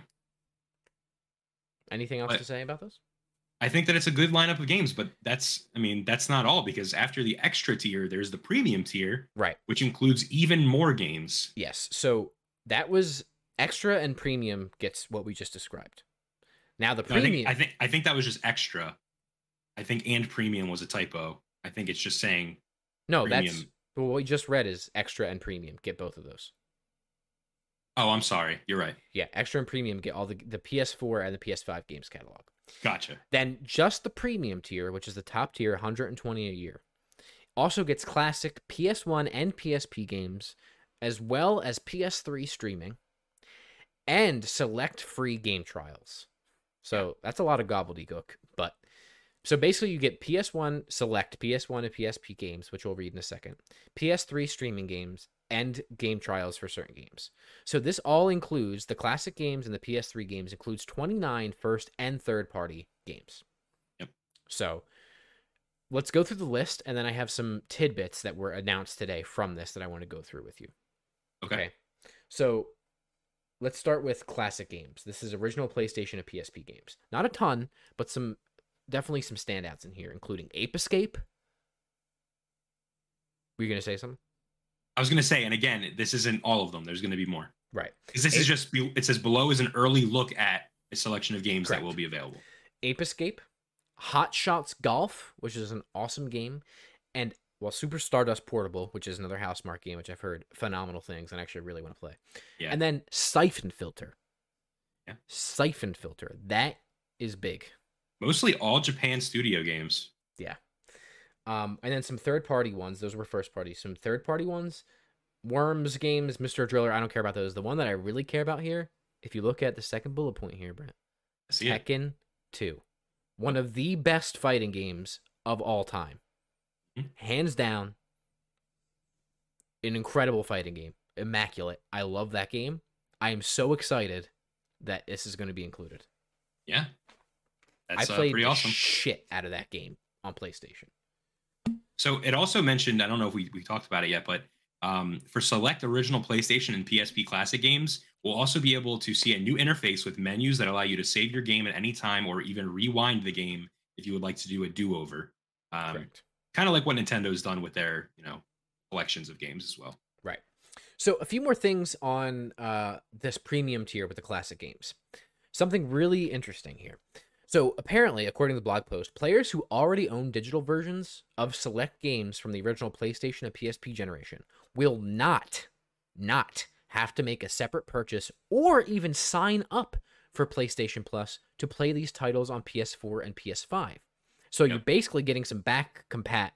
Anything else But- to say about those? I think that it's a good lineup of games, but that's, I mean, that's not all because after the extra tier, there's the premium tier, Right. which includes even more games. Yes. So that was extra and premium gets what we just described. Now the No, I premium. think, I think, I think that was just extra. I think and premium was a typo. I think it's just saying, no, that's premium. well, what we just read is extra and premium. Get both of those. oh, I'm sorry. You're right. Yeah, extra and premium get all the the PS4 and the PS5 games catalog. Gotcha. Then just the premium tier, which is the top tier, 120 a year, also gets classic PS1 and PSP games, as well as PS3 streaming, and select free game trials. So that's a lot of gobbledygook. But so basically, you get PS1 select PS1 and PSP games, which we'll read in a second, PS3 streaming games, and game trials for certain games. So this all includes the classic games and the PS3 games includes 29 first and third party games. Yep. So let's go through the list and then I have some tidbits that were announced today from this that I want to go through with you. Okay. So let's start with classic games. This is original PlayStation and PSP games. Not a ton, but some definitely some standouts in here, including Ape Escape. Were you gonna say something? I was going to say, and again, this isn't all of them. There's going to be more. Right. Because this is just, it says below is an early look at a selection of games Correct. that will be available. Ape Escape, Hot Shots Golf, which is an awesome game, and well, Super Stardust Portable, which is another Housemarque game, which I've heard phenomenal things and actually really want to play. Yeah. And then Syphon Filter. Yeah. Syphon Filter. That is big. Mostly all Japan studio games. Um, and then some third party ones. Those were first party. Some third party ones. Worms games, Mr. Driller. I don't care about those. The one that I really care about here, if you look at the second bullet point here, Brent, See it? Tekken 2. One of the best fighting games of all time. Mhm. Hands down. An incredible fighting game. Immaculate. I love that game. I am so excited that this is going to be included. Yeah. That's I uh, played pretty awesome. shit out of that game on PlayStation. So it also mentioned, I don't know if we, we talked about it yet, but um, for select original PlayStation and PSP classic games, we'll also be able to see a new interface with menus that allow you to save your game at any time or even rewind the game if you would like to do a do-over. Um, Correct. kind of like what Nintendo's done with their, you know, collections of games as well. Right. So a few more things on uh, this premium tier with the classic games. Something really interesting here. So apparently, according to the blog post, players who already own digital versions of select games from the original PlayStation and PSP generation will not, not have to make a separate purchase or even sign up for PlayStation Plus to play these titles on PS4 and PS5. So you're basically getting some back compat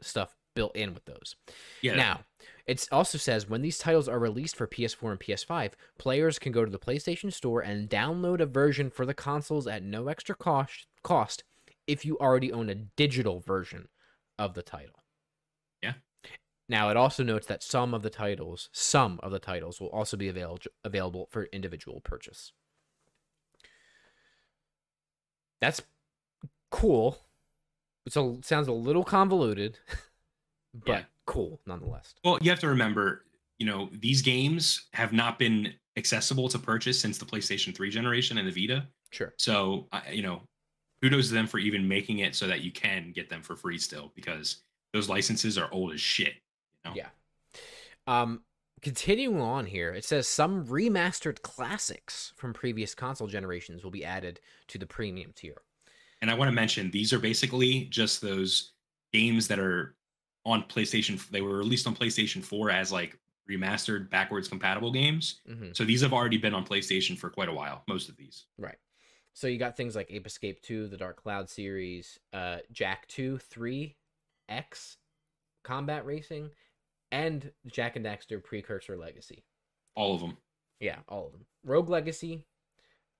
stuff built in with those. Yeah. Now, it also says when these titles are released for PS4 and PS5, players can go to the PlayStation Store and download a version for the consoles at no extra cost cost if you already own a digital version of the title. Yeah. Now, it also notes that some of the titles, some of the titles will also be available available for individual purchase. That's cool. It's a sounds a little convoluted, but Yeah. Cool nonetheless. Well, you have to remember, you know, these games have not been accessible to purchase since the PlayStation 3 generation and the Vita. Sure. So, you know, kudos to them for even making it so that you can get them for free still because those licenses are old as shit. You know? Yeah. Um, continuing on here, it says some remastered classics from previous console generations will be added to the premium tier. And I want to mention these are basically just those games that are on PlayStation. They were released on PlayStation 4 as like remastered backwards compatible games. hmm So these have already been on PlayStation for quite a while, most of these. Right. So you got things like Ape Escape 2, the Dark Cloud series, uh, Jak 2, 3, X Combat Racing and Jak and Daxter Precursor Legacy. All of them. Yeah, all of them. Rogue Legacy,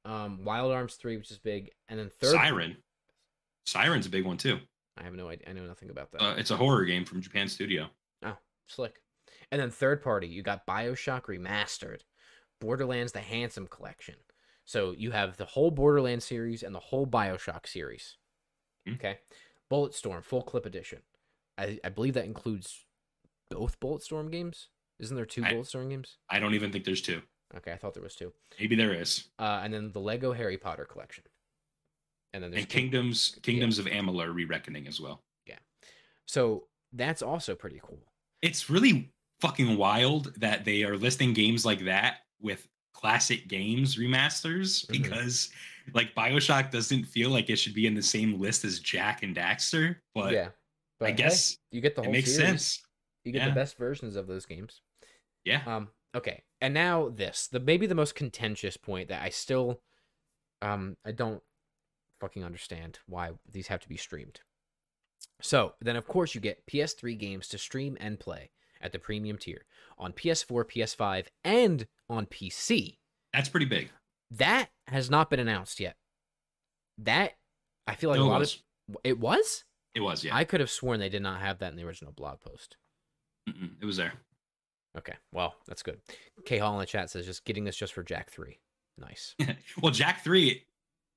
um, Wild Arms 3, which is big, and then third Siren. Siren's a big one too. I have no idea. I know nothing about that. Uh, it's a horror game from Japan Studio. Oh, slick. And then third party, you got Bioshock Remastered, Borderlands the Handsome Collection. So you have the whole Borderlands series and the whole Bioshock series. Hmm. Okay. Bulletstorm Full Clip Edition. I, I believe that includes both Bulletstorm games. Isn't there two I- Bulletstorm games? I don't even think there's two. Okay, I thought there was two. Maybe there is. Uh, and then the Lego Harry Potter collection. And then there's And Kingdoms Kingdoms of Amalur re-reckoning as well. Yeah. So that's also pretty cool. It's really fucking wild that they are listing games like that with classic games remasters Mhm. because like BioShock doesn't feel like it should be in the same list as Jak and Daxter, but yeah. But I hey, guess you get the whole thing. it makes series. sense. You get Yeah. the best versions of those games. Yeah. Um. Okay. And now this, the maybe the most contentious point that I still, um, I don't fucking understand why these have to be streamed. So then, of course, you get PS3 games to stream and play at the premium tier on PS4, PS5, and on PC. That's pretty big. That has not been announced yet. That I feel like No, a it lot was. of it was. It was, yeah. I could have sworn they did not have that in the original blog post. Mm-mm, it was there. Okay, well, that's good. K Hall in the chat says just getting this just for Jak 3. Nice. well, Jak 3,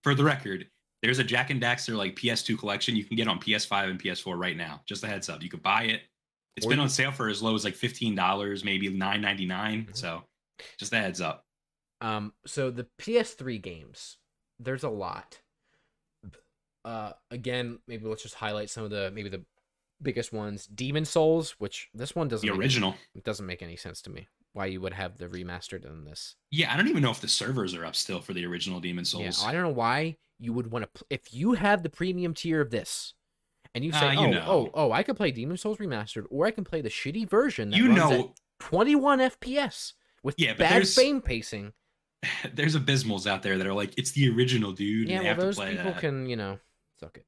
for the record, there's a Jak and Daxter like PS2 collection you can get on PS5 and PS4 right now. Just a heads up. You could buy it. It's Or been on sale for as low as like $15, maybe $9.99. Mhm. So just a heads up. Um, so the PS3 games, there's a lot. Uh, again, maybe let's just highlight some of the maybe the biggest ones. Demon's Souls, which this one doesn't The make- original. it doesn't make any sense to me. Why you would have the remastered in this? Yeah, I don't even know if the servers are up still for the original Demon's Souls. Yeah, I don't know why you would want to. Pl- if you have the premium tier of this, and you say, Ah, you "Oh, know. oh, oh, I could play Demon's Souls remastered, or I can play the shitty version that you runs at know, 21 FPS with Yeah, bad frame pacing." there's abysmals out there that are like, it's the original, dude. Yeah, and they well, have to those play people that. can, you know, suck it.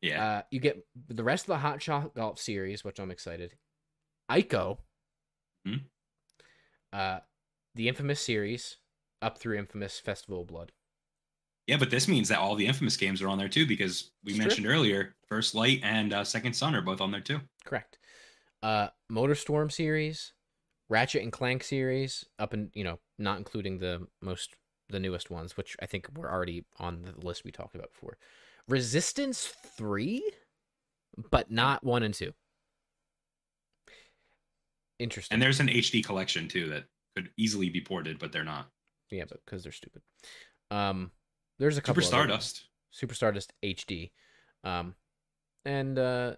Yeah. Uh, you get the rest of the Hot Shot Golf series, which I'm excited. Ico. Hmm. Uh, the Infamous series up through Infamous Festival of Blood. yeah, but this means that all the infamous games are on there too, because we It's true. mentioned earlier, First Light and uh, Second Son are both on there too. Correct. Uh, Motorstorm series, Ratchet and Clank series, up and you know, not including the most the newest ones, which I think were already on the list we talked about before. Resistance three, but not one and two. Interesting. And there's an HD collection too that could easily be ported, but they're not. Yeah, but because they're stupid. Um, there's a Super couple. ones. Stardust. Super Stardust HD, um, and uh,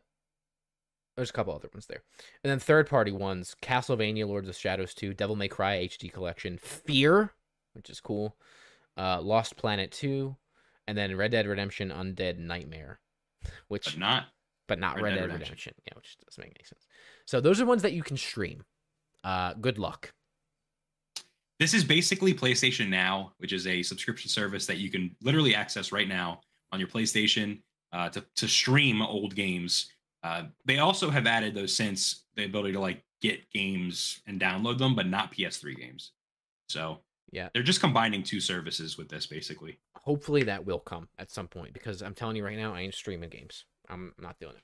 there's a couple other ones there, and then third party ones: Castlevania, Lords of Shadows 2, Devil May Cry HD Collection, Fear, which is cool, uh, Lost Planet 2, and then Red Dead Redemption Undead Nightmare, which But not but not Red Red, Dead Redemption. Redemption. Yeah, which doesn't make any sense. So those are ones that you can stream. Uh, good luck. This is basically PlayStation Now, which is a subscription service that you can literally access right now on your PlayStation uh, to to stream old games. Uh, they also have added though since the ability to like get games and download them, but not PS3 games. So Yeah. they're just combining two services with this basically. Hopefully that will come at some point because I'm telling you right now, I ain't streaming games. I'm not doing it.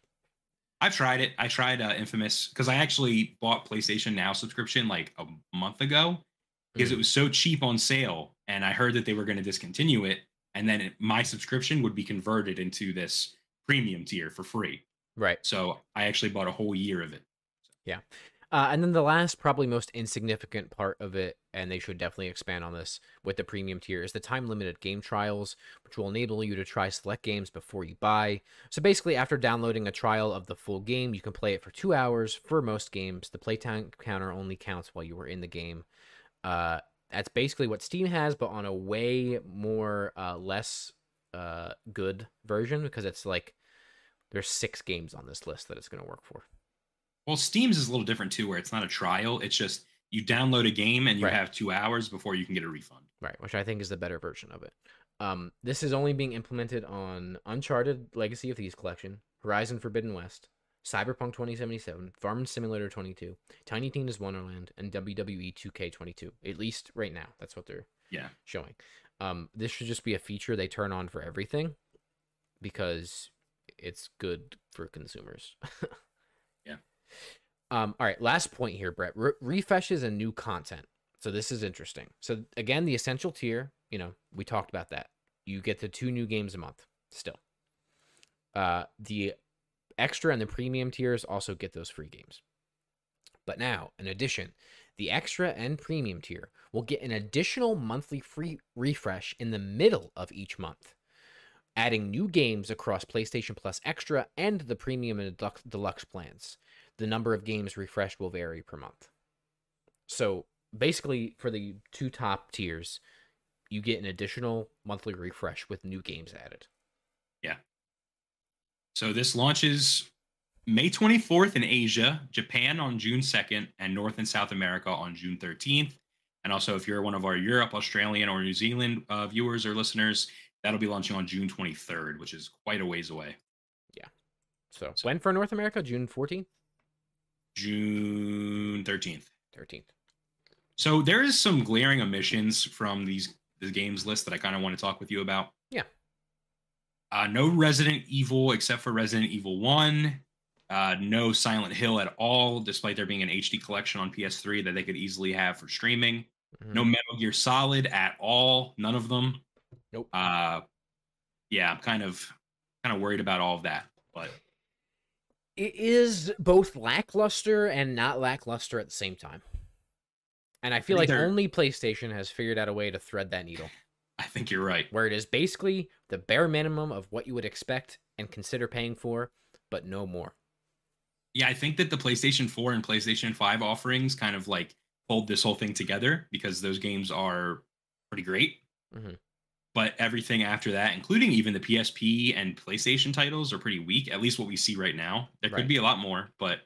I've tried it. I tried uh, Infamous because I actually bought PlayStation Now subscription like a month ago because Mm. it was so cheap on sale, and I heard that they were going to discontinue it, and then it, my subscription would be converted into this premium tier for free. Right. So I actually bought a whole year of it. Uh, and then the last, probably most insignificant part of it, and they should definitely expand on this with the premium tier, is the time limited game trials, which will enable you to try select games before you buy. So basically, after downloading a trial of the full game, you can play it for two hours for most games. The playtime counter only counts while you are in the game. Uh, that's basically what Steam has, but on a way more uh, less uh, good version because it's like there's six games on this list that it's going to work for. Well, Steam's is a little different too, where it's not a trial. It's just you download a game and you Right. have two hours before you can get a refund. Right, which I think is the better version of it. Um, this is only being implemented on Uncharted Legacy of Thieves Collection, Horizon Forbidden West, Cyberpunk 2077, Farming Simulator 22, Tiny Tina's Wonderland, and WWE 2K22. At least right now, that's what they're Yeah. showing. Um, this should just be a feature they turn on for everything because it's good for consumers. Yeah. Um. All right. Last point here, Bret. Re- refreshes and new content. So this is interesting. So again, the essential tier. You know, we talked about that. You get the two new games a month. Still. Uh, the extra and the premium tiers also get those free games. But now, in addition, the extra and premium tier will get an additional monthly free refresh in the middle of each month, adding new games across PlayStation Plus Extra and the premium and deluxe, deluxe plans. The number of games refreshed will vary per month. So basically, for the two top tiers, you get an additional monthly refresh with new games added. Yeah. So this launches May 24th in Asia, Japan on June 2nd, and North and South America on June 13th. And also, if you're one of our Europe, Australian, or New Zealand uh, viewers or listeners, that'll be launching on June 23rd, which is quite a ways away. So, So- when for North America? June 14th? June 13th. 13th. So there is some glaring omissions from these the games list that I kind of want to talk with you about. Yeah. Uh, no Resident Evil except for Resident Evil One. Uh, no Silent Hill at all, despite there being an HD collection on PS3 that they could easily have for streaming. Mhm. No Metal Gear Solid at all. None of them. Nope. Uh, yeah, I'm kind of kind of worried about all of that. But it is both lackluster and not lackluster at the same time. And I feel think like only PlayStation has figured out a way to thread that needle, I think you're right. where it is basically the bare minimum of what you would expect and consider paying for, but no more. Yeah, I think that the PlayStation 4 and PlayStation 5 offerings kind of like hold this whole thing together because those games are pretty great. Mhm. But everything after that, including even the PSP and PlayStation titles, are pretty weak. At least what we see right now. There Right. could be a lot more, but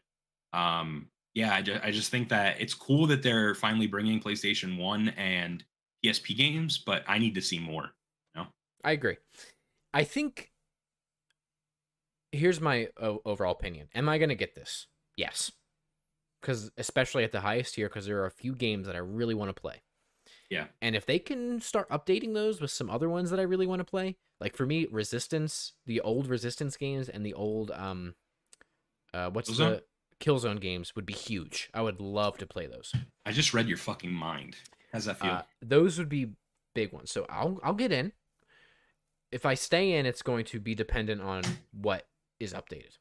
um, yeah, I, ju- I just think that it's cool that they're finally bringing PlayStation 1 and PSP games, but I need to see more. I agree. I think here's my o- overall opinion. Am I going to get this? Yes. Cuz especially at the highest tier cuz there are a few games that I really want to play. Yeah. And if they can start updating those with some other ones that I really want to play, like for me Resistance, the old Resistance games and the old um uh what's Killzone? the Killzone games would be huge. I would love to play those. I just read your fucking mind. How's that feel? Uh, those would be big ones. So I'll I'll get in. If I stay in, it's going to be dependent on what is updated.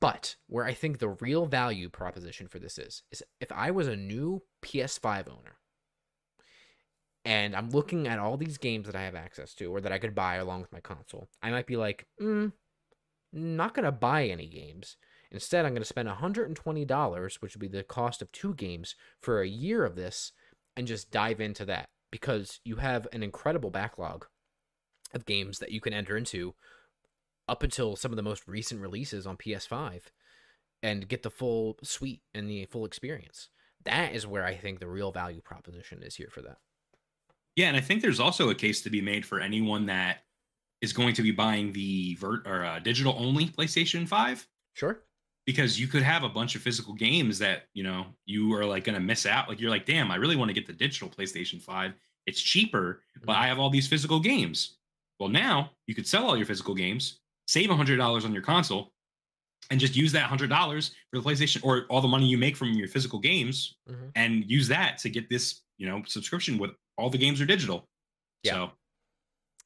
But where I think the real value proposition for this is is if I was a new PS5 owner and I'm looking at all these games that I have access to or that I could buy along with my console, I might be like, mm, not gonna buy any games. Instead, I'm gonna spend $120, which would be the cost of two games, for a year of this and just dive into that because you have an incredible backlog of games that you can enter into up until some of the most recent releases on PS5 and get the full suite and the full experience. That is where I think the real value proposition is here for that. Yeah, and I think there's also a case to be made for anyone that is going to be buying the vert or uh, digital only PlayStation 5 Sure. because you could have a bunch of physical games that, you know, you are like going to miss out. Like you're like, "Damn, I really want to get the digital PlayStation 5. It's cheaper, but Mhm. I have all these physical games." Well, now you could sell all your physical games, save $100 on your console, and just use that $100 for the PlayStation or all the money you make from your physical games Mhm. and use that to get this, you know, subscription with all the games are digital. Yeah. So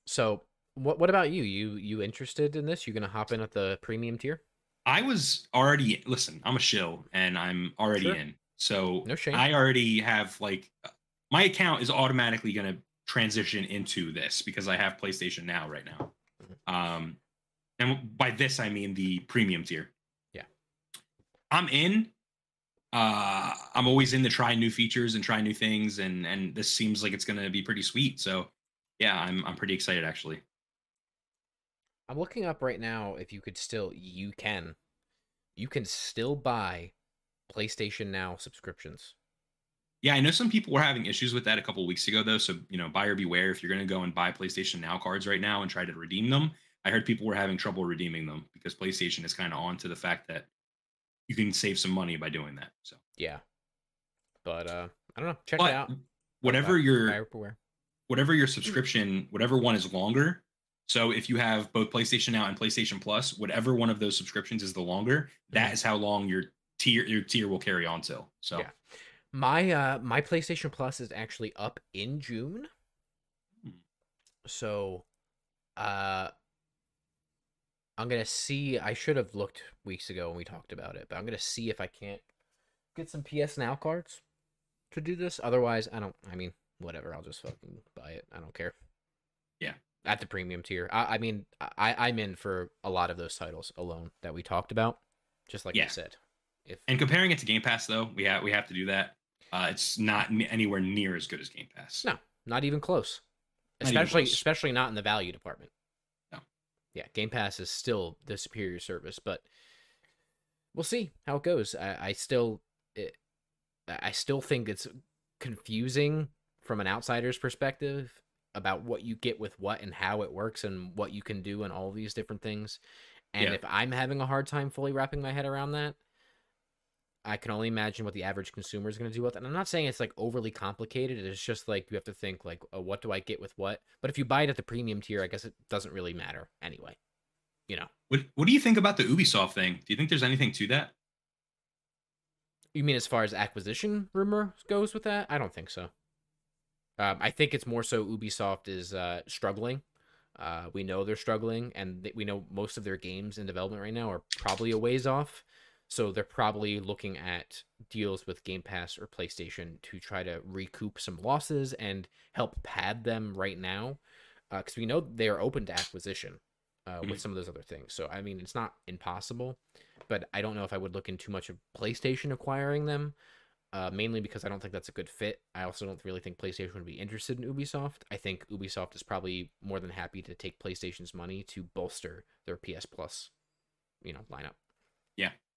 So, what what about you? You you interested in this? You gonna hop in at the premium tier? I was already listen. I'm a shill, and I'm already Sure. in. So No shame. I already have like my account is automatically going to transition into this because I have PlayStation Now right now. Mm-hmm. Um, and by this I mean the premium tier. Yeah. I'm in. Uh, I'm always in to try new features and try new things, and and this seems like it's going to be pretty sweet. So yeah, I'm I'm pretty excited actually. I'm looking up right now if you could still you can you can still buy PlayStation Now subscriptions. Yeah, I know some people were having issues with that a couple weeks ago, though. So, you know, buyer beware if you're going to go and buy PlayStation Now cards right now and try to redeem them. I heard people were having trouble redeeming them because PlayStation is kind of on to the fact that you can save some money by doing that. So Yeah. But uh I don't know. Check but it out. whatever Buy- your whatever your subscription, whatever one is longer. So if you have both PlayStation Now and PlayStation Plus, whatever one of those subscriptions is the longer, that Mhm. is how long your tier your tier will carry on till. So Yeah. My uh my PlayStation Plus is actually up in June. Hmm. So uh I'm gonna see I should have looked weeks ago when we talked about it, but I'm gonna see if I can't get some PS Now cards to do this. Otherwise I don't I mean, whatever, I'll just fucking buy it. I don't care. Yeah. At the premium tier. I, I mean I, I'm in for a lot of those titles alone that we talked about. Just like Yeah. I said. If and comparing it to Game Pass though, we have we have to do that. Uh, it's not anywhere near as good as Game Pass. No, not even close. Not even Especially close. especially not in the value department. Yeah, Game Pass is still the superior service, but we'll see how it goes. I, I still it, I still think it's confusing from an outsider's perspective about what you get with what and how it works and what you can do and all these different things. And Yeah. if I'm having a hard time fully wrapping my head around that, I can only imagine what the average consumer is going to do with it. And I'm not saying it's like overly complicated. It's just like you have to think like, oh, what do I get with what? But if you buy it at the premium tier, I guess it doesn't really matter anyway. You know, What What do you think about the Ubisoft thing? Do you think there's anything to that? you mean as far as acquisition rumor goes with that? I don't think so. Um, I think it's more so Ubisoft is uh, struggling. Uh, we know they're struggling, and th- we know most of their games in development right now are probably a ways off. So they're probably looking at deals with Game Pass or PlayStation to try to recoup some losses and help pad them right now, because we know they are open to acquisition uh, with Mhm. some of those other things. So I mean, it's not impossible, but I don't know if I would look in too much of PlayStation acquiring them uh, mainly because I don't think that's a good fit. I also don't really think PlayStation would be interested in Ubisoft. I think Ubisoft is probably more than happy to take PlayStation's money to bolster their PS Plus, you know, lineup.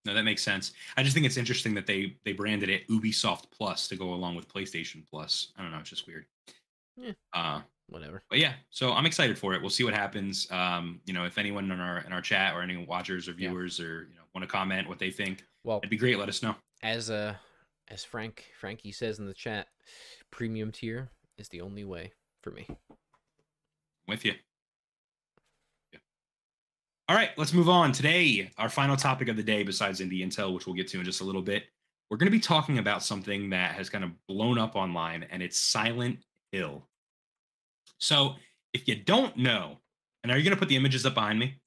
No, that makes sense. I just think it's interesting that they they branded it Ubisoft Plus to go along with PlayStation Plus. I don't know, it's just weird. Yeah. Uh, Whatever. but yeah, so I'm excited for it. We'll see what happens. Um, you know, if anyone in our in our chat or any watchers or Yeah. viewers or you know want to comment what they think, Well, it'd be great. Let us know. as uh as Frank Frankie says in the chat, premium tier is the only way for me. I'm with you. All right, let's move on. Today, our final topic of the day, besides Indie Intel, which we'll get to in just a little bit, we're going to be talking about something that has kind of blown up online, and it's Silent Hill. So, if you don't know, and are you going to put the images up behind me?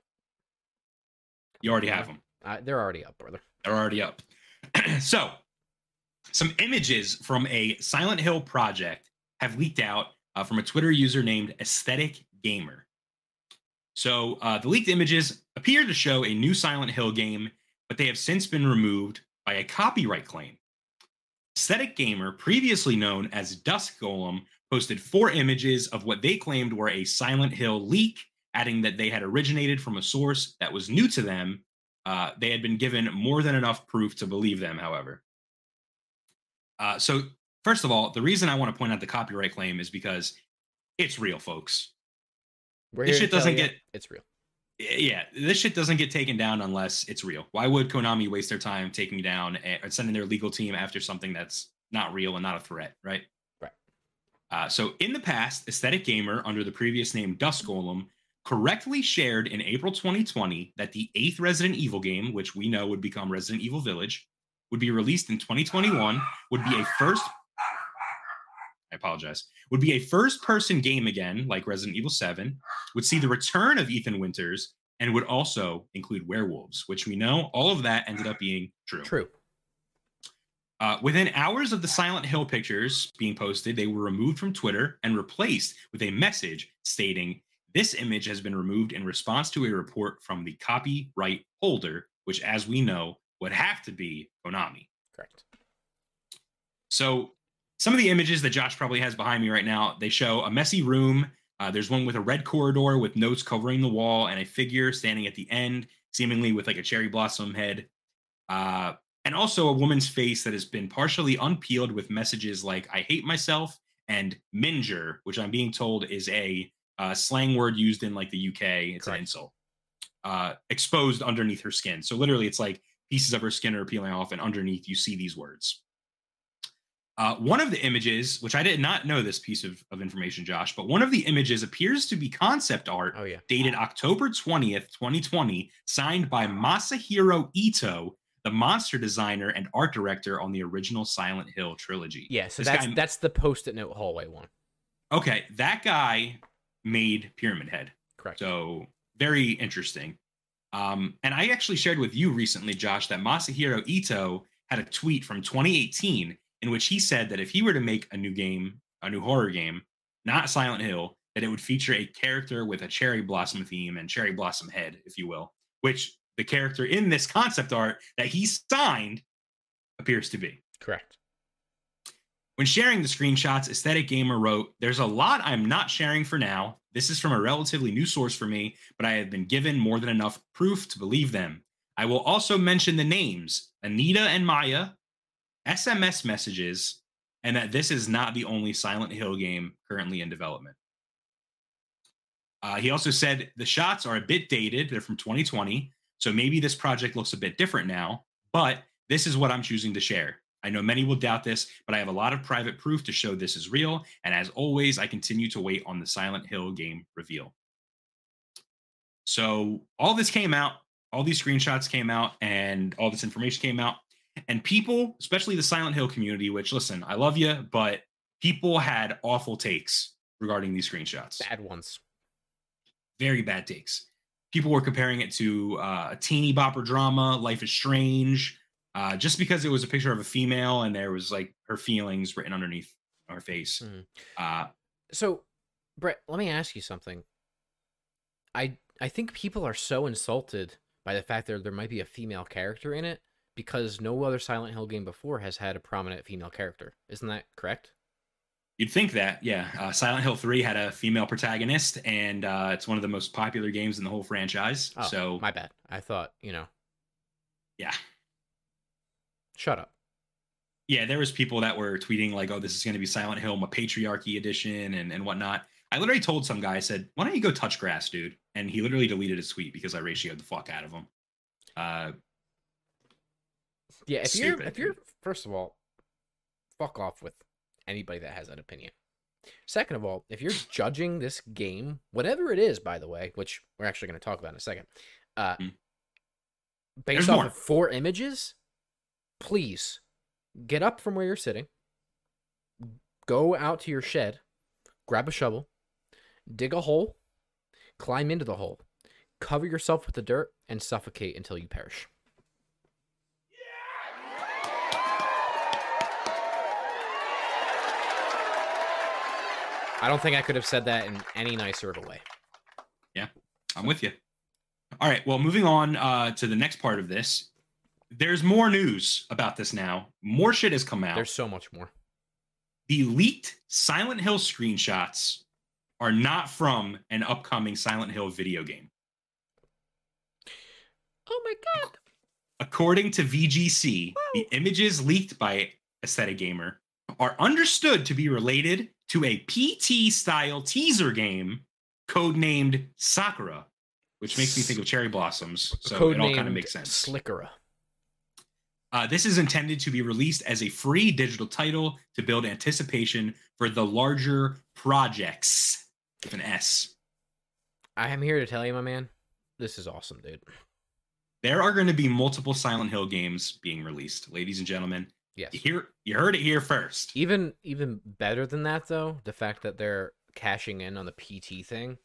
You already have them. Uh, they're already up, brother. They're already up. so, some images from a Silent Hill project have leaked out uh, from a Twitter user named Aesthetic Gamer. So, uh, the leaked images appear to show a new Silent Hill game, but they have since been removed by a copyright claim. Aesthetic Gamer, previously known as Dusk Golem, posted four images of what they claimed were a Silent Hill leak, adding that they had originated from a source that was new to them uh, they had been given more than enough proof to believe them, however. Uh, so, first of all, the reason I want to point out the copyright claim is because it's real, folks. We're This shit doesn't get- it's real. Yeah, this shit doesn't get taken down unless it's real. Why would Konami waste their time taking down a- or sending their legal team after something that's not real and not a threat, right? Right. Uh, so, in the past, Aesthetic Gamer, under the previous name Dusk Golem, correctly shared in April 2020 that the eighth Resident Evil game, which we know would become Resident Evil Village, would be released in 2021, would be a first. I apologize. Would be a first person game again, like Resident Evil 7, would see the return of Ethan Winters, and would also include werewolves, which we know all of that ended up being true. True. Uh, within hours of the Silent Hill pictures being posted, they were removed from Twitter and replaced with a message stating, This image has been removed in response to a report from the copyright holder, which, as we know, would have to be Konami. Correct. So, some of the images that Josh probably has behind me right now, they show a messy room. Uh, there's one with a red corridor with notes covering the wall and a figure standing at the end, seemingly with like a cherry blossom head. Uh, and also a woman's face that has been partially unpeeled with messages like "I hate myself" and "Minger," which I'm being told is a uh, slang word used in like the UK. It's an insult. Uh, exposed underneath her skin. So literally, it's like pieces of her skin are peeling off, and underneath you see these words. Uh, one of the images, which I did not know this piece of, of information, Josh, but one of the images appears to be concept art Oh yeah. dated October 20th, 2020, signed by Masahiro Ito, the monster designer and art director on the original Silent Hill trilogy. Yeah. So This that's guy- that's the post-it note hallway one. Okay, that guy made Pyramid Head. Correct. So very interesting. Um, and I actually shared with you recently, Josh, that Masahiro Ito had a tweet from 2018 in which he said that if he were to make a new game, a new horror game, not Silent Hill, that it would feature a character with a cherry blossom theme and cherry blossom head, if you will, which the character in this concept art that he signed appears to be. Correct. When sharing the screenshots, Aesthetic Gamer wrote, There's a lot I'm not sharing for now. This is from a relatively new source for me, but I have been given more than enough proof to believe them. I will also mention the names Anita and Maya, SMS messages, and that this is not the only Silent Hill game currently in development. Uh, he also said the shots are a bit dated, they're from 2020, so maybe this project looks a bit different now, but this is what I'm choosing to share. I know many will doubt this, but I have a lot of private proof to show this is real. And as always, I continue to wait on the Silent Hill game reveal. So all this came out, all these screenshots came out, and all this information came out. And people, especially the Silent Hill community, which listen, I love you, but people had awful takes regarding these screenshots Bad ones. very bad takes. People were comparing it to uh, a teeny bopper drama, Life is Strange, uh, just because it was a picture of a female and there was like her feelings written underneath her face. Mhm. Uh, So, Bret, let me ask you something. I I think people are so insulted by the fact that there might be a female character in it because no other Silent Hill game before has had a prominent female character. Isn't that correct? you'd think that, yeah. Uh, Silent Hill 3 had a female protagonist, and uh, it's one of the most popular games in the whole franchise. Oh, so, my bad. I thought, you know. yeah. Shut up. yeah, there was people that were tweeting like, "Oh, this is going to be Silent Hill, my patriarchy edition, and and whatnot." I literally told some guy, I said, "Why don't you go touch grass, dude?" And he literally deleted his tweet because I ratioed the fuck out of him. Uh, Yeah, if you're if you're first of all, fuck off with anybody that has that opinion. Second of all, if you're judging this game, whatever it is, by the way, which we're actually going to talk about in a second, uh, Mm. based There's off more. of four images, please get up from where you're sitting, go out to your shed, grab a shovel, dig a hole, climb into the hole, cover yourself with the dirt, and suffocate until you perish. I don't think I could have said that in any nicer of a way. Yeah, I'm with you. All right. Well, moving on uh, to the next part of this. There's more news about this now. More shit has come out. There's so much more. the leaked Silent Hill screenshots are not from an upcoming Silent Hill video game. Oh my god. According to VGC, the images leaked by Aesthetic Gamer are understood to be related to a PT style teaser game codenamed Sakura, which makes me think of cherry blossoms. So it all kind of makes sense. Slickera. Uh, this is intended to be released as a free digital title to build anticipation for the larger projects with an S. I am here to tell you, my man, this is awesome, dude. There are going to be multiple Silent Hill games being released, ladies and gentlemen. Yes. You hear, you heard it here first. Even even better than that though, the fact that they're cashing in on the PT thing,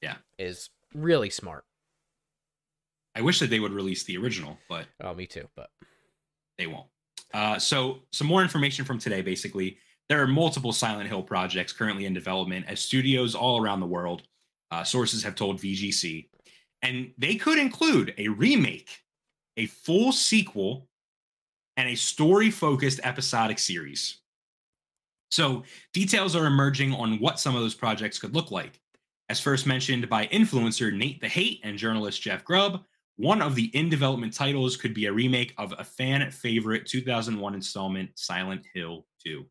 Yeah. is really smart. I wish that they would release the original, but Oh, me too. But they won't. Uh, so, some more information from today. Basically, there are multiple Silent Hill projects currently in development at studios all around the world. Uh, sources have told VGC, and they could include a remake, a full sequel, and a story-focused episodic series. So, details are emerging on what some of those projects could look like. As first mentioned by influencer Nate the Hate and journalist Jeff Grubb, one of the in development titles could be a remake of a fan favorite 2001 installment, Silent Hill 2.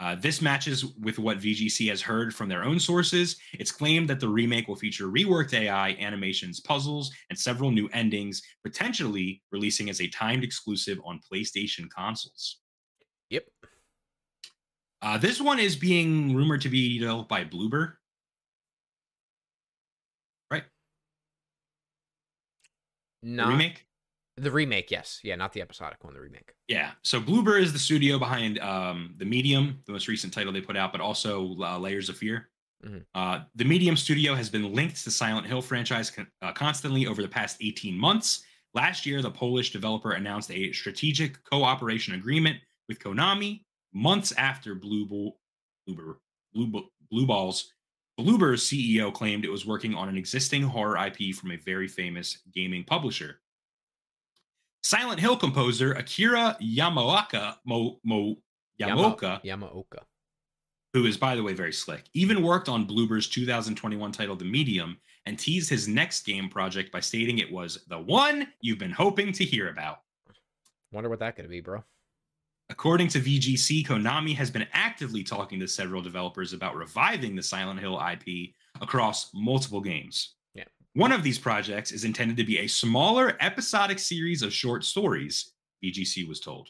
Uh, this matches with what VGC has heard from their own sources. It's claimed that the remake will feature reworked AI, animations, puzzles, and several new endings, potentially releasing as a timed exclusive on PlayStation consoles. Yep. Uh, this one is being rumored to be developed by Bloober. Right? Not remake? The remake, yes. Yeah, not the episodic one, the remake. Yeah. So Bloober is the studio behind um, the Medium, the most recent title they put out, but also uh, Layers of Fear. Mhm. Uh, the Medium studio has been linked to Silent Hill franchise con- uh, constantly over the past 18 months. Last year, the Polish developer announced a strategic cooperation agreement with Konami months after Blue Bull, Blue, Bu- Blue Balls. Bloober's CEO claimed it was working on an existing horror IP from a very famous gaming publisher. Silent Hill composer Akira Yamaoka, Mo, Mo, Yama- Yamaoka, Yamaoka. who is, by the way, very slick, even worked on Bloober's 2021 title The Medium and teased his next game project by stating it was the one you've been hoping to hear about. Wonder what that could be, bro. According to VGC, Konami has been actively talking to several developers about reviving the Silent Hill IP across multiple games. One of these projects is intended to be a smaller episodic series of short stories, VGC was told.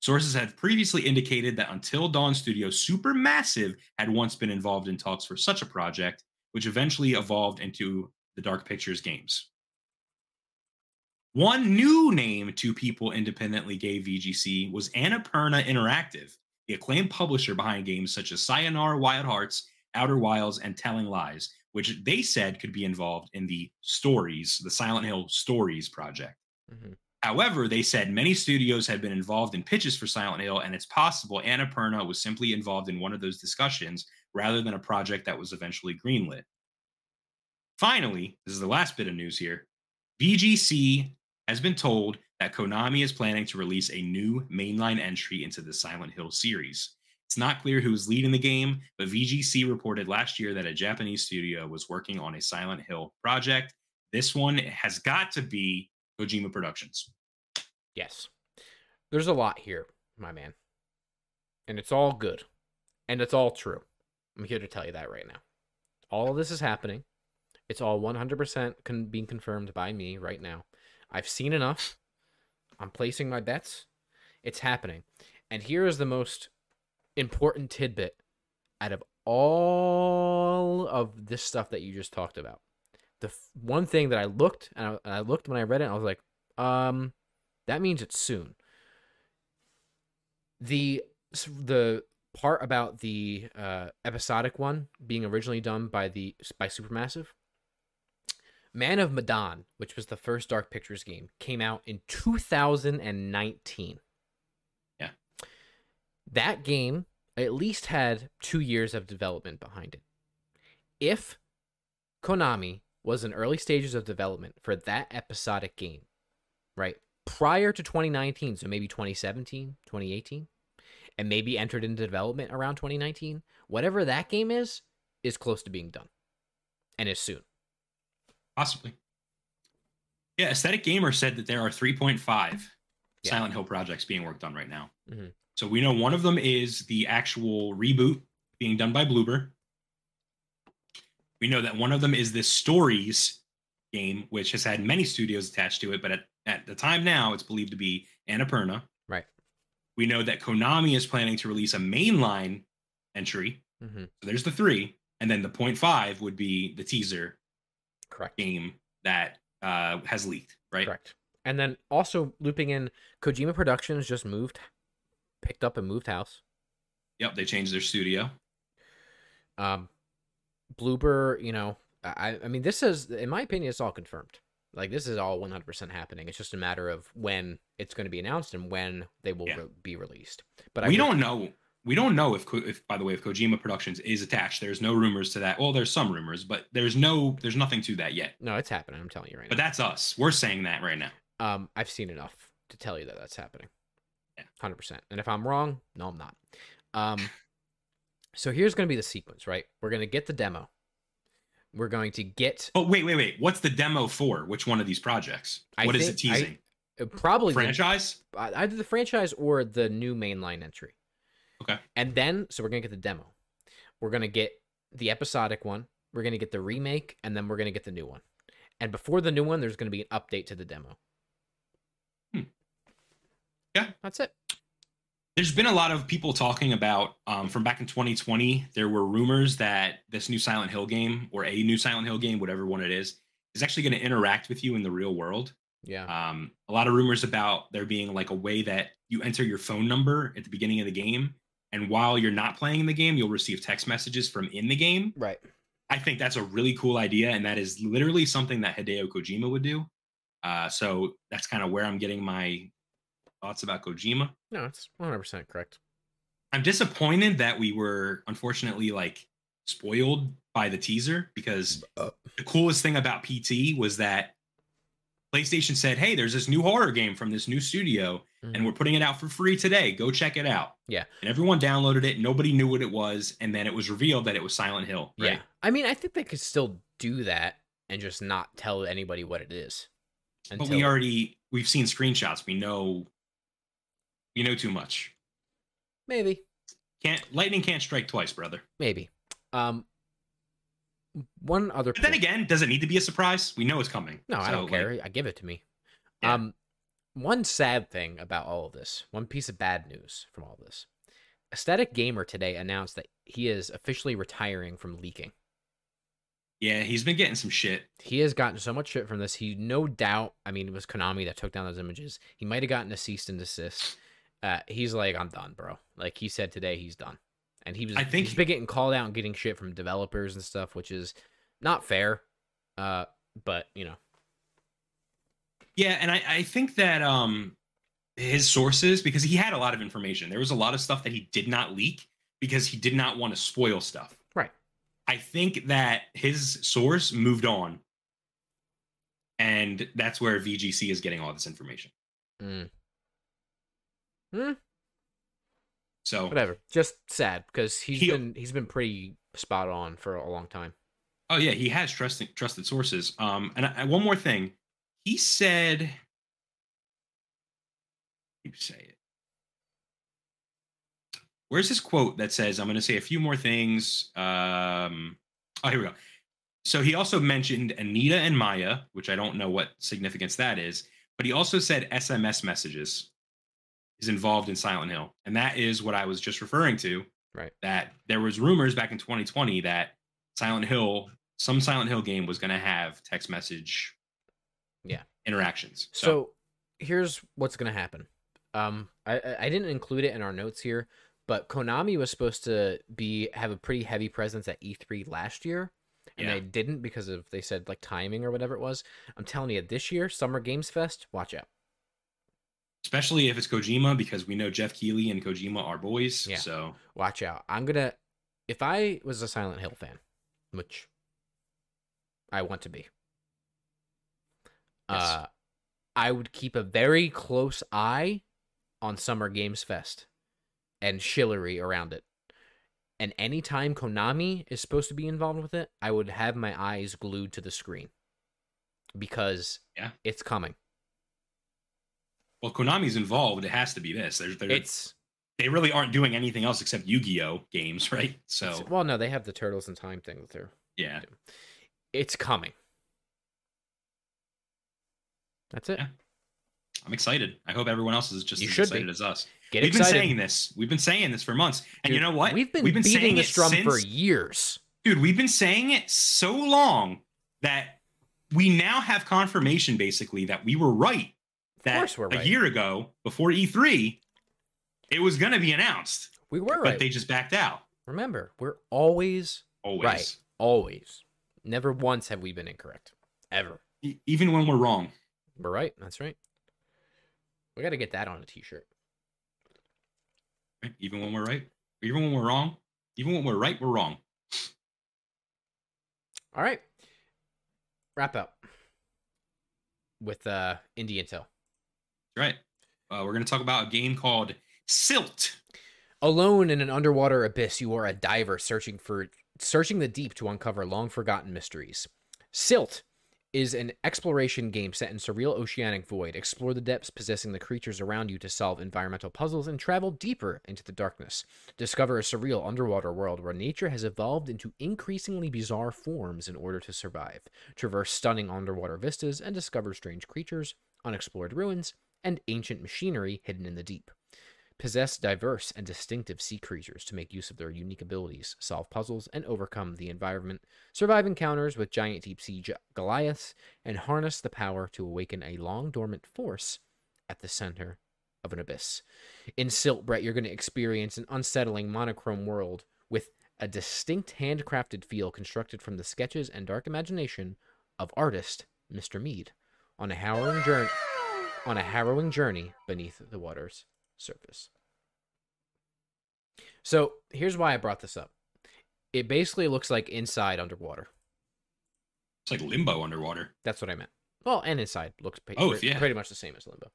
Sources had previously indicated that Until Dawn Studio Supermassive had once been involved in talks for such a project, which eventually evolved into the Dark Pictures games. One new name two people independently gave VGC was Annapurna Interactive, the acclaimed publisher behind games such as Sayonara Wild Hearts, Outer Wilds, and Telling Lies, which they said could be involved in the stories, the Silent Hill Stories project. Mm-hmm. However, they said many studios had been involved in pitches for Silent Hill, and it's possible Annapurna was simply involved in one of those discussions rather than a project that was eventually greenlit. Finally, this is the last bit of news here. VGC has been told that Konami is planning to release a new mainline entry into the Silent Hill series. It's not clear who is leading the game, but VGC reported last year that a Japanese studio was working on a Silent Hill project. This one has got to be Kojima Productions. Yes. There's a lot here, my man. And it's all good. And it's all true. I'm here to tell you that right now. All of this is happening. It's all 100% con- being confirmed by me right now. I've seen enough. I'm placing my bets. It's happening. And here is the most important tidbit out of all of this stuff that you just talked about. The f- one thing that I looked and I, I looked when I read it, I was like, um, that means it's soon. The the part about the uh, episodic one being originally done by the by Supermassive, Man of Medan, which was the first Dark Pictures game, came out in 2019. That game at least had two years of development behind it. If Konami was in early stages of development for that episodic game, right? Prior to 2019, so maybe 2017, 2018, and maybe entered into development around 2019, whatever that game is, is close to being done and is soon. Possibly. Yeah, Aesthetic Gamer said that there are 3.5 Yeah. Silent Hill projects being worked on right now. Mhm. So we know one of them is the actual reboot being done by Bloober. We know that one of them is this Stories game, which has had many studios attached to it, but at, at the time now, it's believed to be Annapurna. Right. We know that Konami is planning to release a mainline entry. Mm-hmm. So there's the three. And then the point five would be the teaser Correct. game that uh, has leaked, right? Correct. And then also looping in Kojima Productions just moved, picked up and moved house. Yep, they changed their studio. Um, Bloober, you know, I I mean this is in my opinion it's all confirmed. Like this is all 100% happening. It's just a matter of when it's going to be announced and when they will Yeah. re- be released. But we I don't know. We don't know if, if, by the way, if Kojima Productions is attached. There's no rumors to that. Well, there's some rumors, but there's no, there's nothing to that yet. No, it's happening. I'm telling you right But now. But that's us. We're saying that right now. Um, I've seen enough to tell you that that's happening. Yeah. Hundred percent. And if I'm wrong, no, I'm not. Um, so here's going to be the sequence, right? We're going to get the demo. We're going to get Oh, wait, wait, wait. What's the demo for? Which one of these projects? I What is it think- I- teasing? uh, probably Franchise? uh, either the franchise or the new mainline entry. Okay. And then, so we're gonna get the demo. We're gonna get the episodic one. We're gonna get the remake, and then we're gonna get the new one. And before the new one, there's gonna be an update to the demo. Yeah. that's it. There's been a lot of people talking about um, from back in 2020. There were rumors that this new Silent Hill game, or a new Silent Hill game, whatever one it is, is actually going to interact with you in the real world. Yeah. Um, a lot of rumors about there being like a way that you enter your phone number at the beginning of the game, and while you're not playing the game, you'll receive text messages from in the game. right. I think that's a really cool idea, and that is literally something that Hideo Kojima would do. Uh, so that's kind of where I'm getting my thoughts about Kojima. No, it's 100 percent correct. I'm disappointed that we were unfortunately like spoiled by the teaser because Uh. the coolest thing about PT was that PlayStation said, "Hey, there's this new horror game from this new studio, and Mhm. we're putting it out for free today. Go check it out." Yeah. and everyone downloaded it. Nobody knew what it was, and then it was revealed that it was Silent Hill. Right? Yeah. I mean, I think they could still do that and just not tell anybody what it is. but we already we've seen screenshots. We know we know too much. maybe, Can't lightning can't strike twice, brother. maybe. Um, one other. But then point- again, does it need to be a surprise? We know it's coming. No, I don't like, care. I give it to me. Yeah. Um, one sad thing about all of this, one piece of bad news from all this. Aesthetic Gamer today announced that he is officially retiring from leaking. yeah, he's been getting some shit. He has gotten so much shit from this. He no doubt, I mean, it was Konami that took down those images. He might have gotten a cease and desist. Uh, he's like, I'm done, bro. Like he said today, he's done. And he was, I think- he's been getting called out and getting shit from developers and stuff, which is not fair. Uh, but you know, Yeah, and I, I think that um his sources, because he had a lot of information. There was a lot of stuff that he did not leak because he did not want to spoil stuff. Right. I think that his source moved on. And that's where VGC is getting all this information. mm, Hmm, So whatever. Just sad because he's He- been he's been pretty spot on for a long time. Oh yeah, he has trusted trusted sources. Um, and I, one more thing, he said, you say it. Where's this quote that says, "I'm going to say a few more things." Um, oh, here we go. So he also mentioned Anita and Maya, which I don't know what significance that is, but he also said SMS messages is involved in Silent Hill, and that is what I was just referring to. Right. That there was rumors back in 2020 that Silent Hill, some Silent Hill game was going to have text message, Yeah. interactions. So, here's what's gonna happen. Um, I I I didn't include it in our notes here, but Konami was supposed to be have a pretty heavy presence at E3 last year, and Yeah. they didn't because of they said like timing or whatever it was. I'm telling you, this year Summer Games Fest, watch out. Especially if it's Kojima, because we know Geoff Keighley and Kojima are boys. Yeah. So Watch out. I'm gonna if I was a Silent Hill fan, which I want to be. Yes. Uh I would keep a very close eye on Summer Games Fest and Shillery around it. And anytime Konami is supposed to be involved with it, I would have my eyes glued to the screen. Because Yeah. it's coming. Well, Konami's involved. It has to be this. There's, there's It's they really aren't doing anything else except Yu-Gi-Oh games, right? So well, no, they have the Turtles in Time thing too. yeah, It's coming. That's it. Yeah. I'm excited. I hope everyone else is just You as excited be. as us. Get We've excited. been saying this. We've been saying this for months, and you know what? We've been, we've saying beating this drum for years. dude. We've been saying it so long that we now have confirmation, basically, that we were right. That course we're a right. year ago, before E3, it was going to be announced, We were right. but they just backed out. Remember, we're always Always, right. Always. Never once have we been incorrect. Ever. E- even when we're wrong. We're right. That's right. We got to get that on a t-shirt. Even when we're right, even when we're wrong, even when we're right, we're wrong. All right. Wrap up with uh Indie Intel. Right. Uh, we're going to talk about a game called Silt. Alone in an underwater abyss, you are a diver searching for searching the deep to uncover long forgotten mysteries. Silt is an exploration game set in surreal oceanic void. Explore the depths possessing the creatures around you to solve environmental puzzles and travel deeper into the darkness. Discover a surreal underwater world where nature has evolved into increasingly bizarre forms in order to survive. Traverse stunning underwater vistas and discover strange creatures, unexplored ruins, and ancient machinery hidden in the deep. Possess diverse and distinctive sea creatures to make use of their unique abilities, solve puzzles, and overcome the environment, survive encounters with giant deep sea Goliaths, and harness the power to awaken a long dormant force at the center of an abyss. In Silt, Bret, you're going to experience an unsettling monochrome world with a distinct handcrafted feel constructed from the sketches and dark imagination of artist Mr. Mead on a harrowing journey on a harrowing journey beneath the water's surface. So here's why I brought this up. It basically looks like inside underwater. It's like limbo underwater. That's what I meant. Well, and inside looks pa- Both, pre- yeah. pretty much the same as Limbo.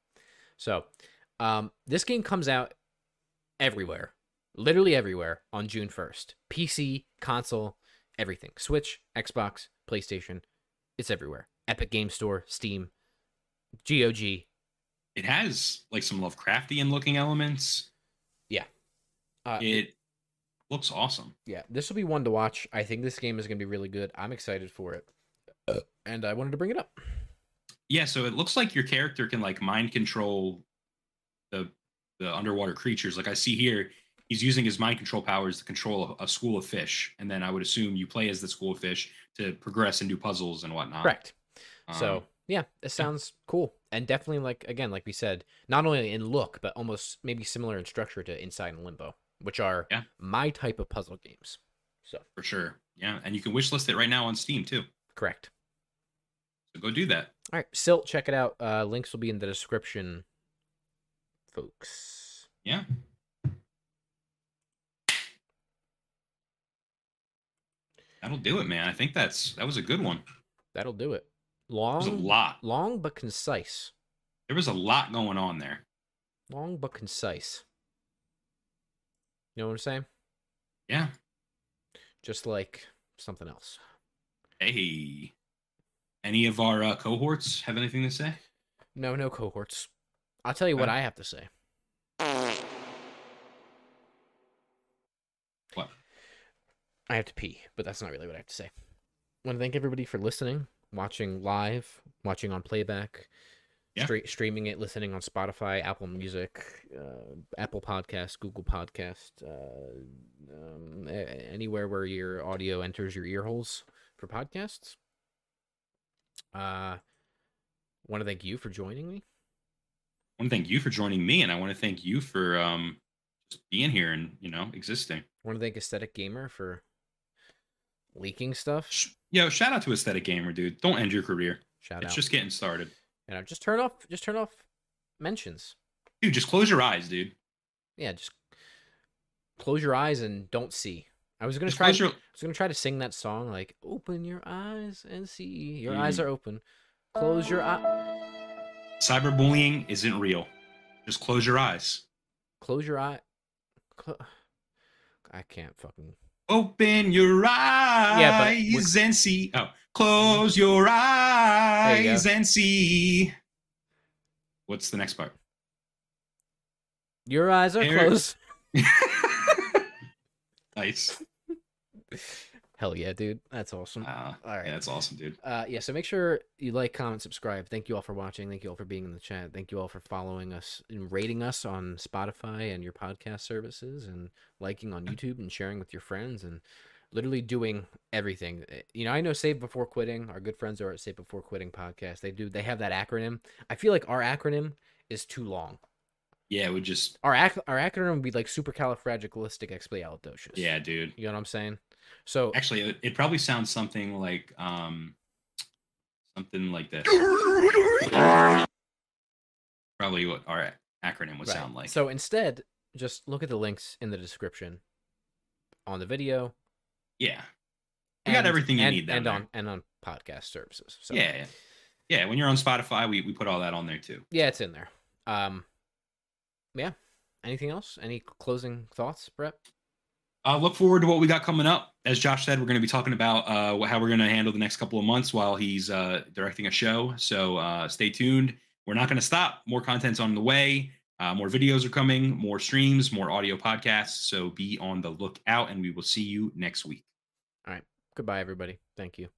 So, um, this game comes out everywhere, literally everywhere on June 1st. PC, console, everything. Switch, Xbox, PlayStation. It's everywhere. Epic Game Store, Steam, GOG. It has like some Lovecraftian looking elements. Yeah. Uh, It looks awesome. yeah, this will be one to watch. I think this game is going to be really good. I'm excited for it. And I wanted to bring it up. Yeah, so it looks like your character can like mind control the the underwater creatures. Like I see here, he's using his mind control powers to control a, a school of fish, and then I would assume you play as the school of fish to progress and do puzzles and whatnot. Correct. so Um, yeah, it sounds cool, and definitely like again, like we said, not only in look but almost maybe similar in structure to Inside and Limbo, which are Yeah. my type of puzzle games. So for sure. Yeah, and you can wishlist it right now on Steam too. correct. So go do that. All right, Silt, check it out. Uh, links will be in the description, folks. Yeah. That'll do it, man. I think that's that was a good one. That'll do it. Was a Long, lot. long but concise. There was a lot going on there. Long but concise. You know what I'm saying? Yeah. Just like something else. Hey. Any of our uh, cohorts have anything to say? No, no cohorts. I'll tell you what I have to say. What? I have to pee, but that's not really what I have to say. I want to thank everybody for listening, watching live, watching on playback, Yeah. stre- streaming it, listening on Spotify, Apple Music, uh, Apple Podcast, Google Podcast, uh, um, a- anywhere where your audio enters your ear holes for podcasts. Uh, want to thank you for joining me. I want to thank you for joining me, and I want to thank you for um, just being here and you know existing. I want to thank Aesthetic Gamer for leaking stuff. Yo, shout out to Aesthetic Gamer, dude. Don't end your career. Shout it's out. just getting started, you know, just turn off, just turn off mentions. dude. Just close your eyes, dude. Yeah, just close your eyes and don't see. I was gonna Just try. your. I was gonna try to sing that song like "Open your eyes and see." Your eyes Mm. are open. Close your eye. Cyberbullying isn't real. Just close your eyes. Close your eye. Cl- I can't fucking. Open your eyes but and see. Oh, close your eyes go. and see. What's the next part? Your eyes are There- closed. nice. Hell yeah, dude. That's awesome. Uh, All right. Yeah, that's awesome, dude. Uh, yeah, so make sure you like, comment, subscribe. Thank you all for watching. Thank you all for being in the chat. Thank you all for following us and rating us on Spotify and your podcast services and liking on YouTube and sharing with your friends and literally doing everything. Eh, You know, I know Save Before Quitting, our good friends are at Save Before Quitting podcast. They do, they have that acronym. I feel like our acronym is too long. Yeah, we just. Our, ac- our acronym would be like supercalifragilisticexpialidocious. Yeah, dude. You know what I'm saying? So, Actually, it, it probably sounds something like um, something like this. Probably what our acronym would Right. sound like. So instead, just look at the links in the description on the video. yeah, We got everything you and, need and there. on and on podcast services. So yeah, yeah, yeah. When you're on Spotify, we we put all that on there too. yeah, it's in there. Um, yeah. Anything else? Any closing thoughts, Bret? Uh, look forward to what we got coming up. As Josh said, we're going to be talking about uh, how we're going to handle the next couple of months while he's uh, directing a show. So uh, stay tuned. We're not going to stop. More content's on the way. Uh, more videos are coming, more streams, more audio podcasts. So be on the lookout, and we will see you next week. All right. Goodbye, everybody. Thank you.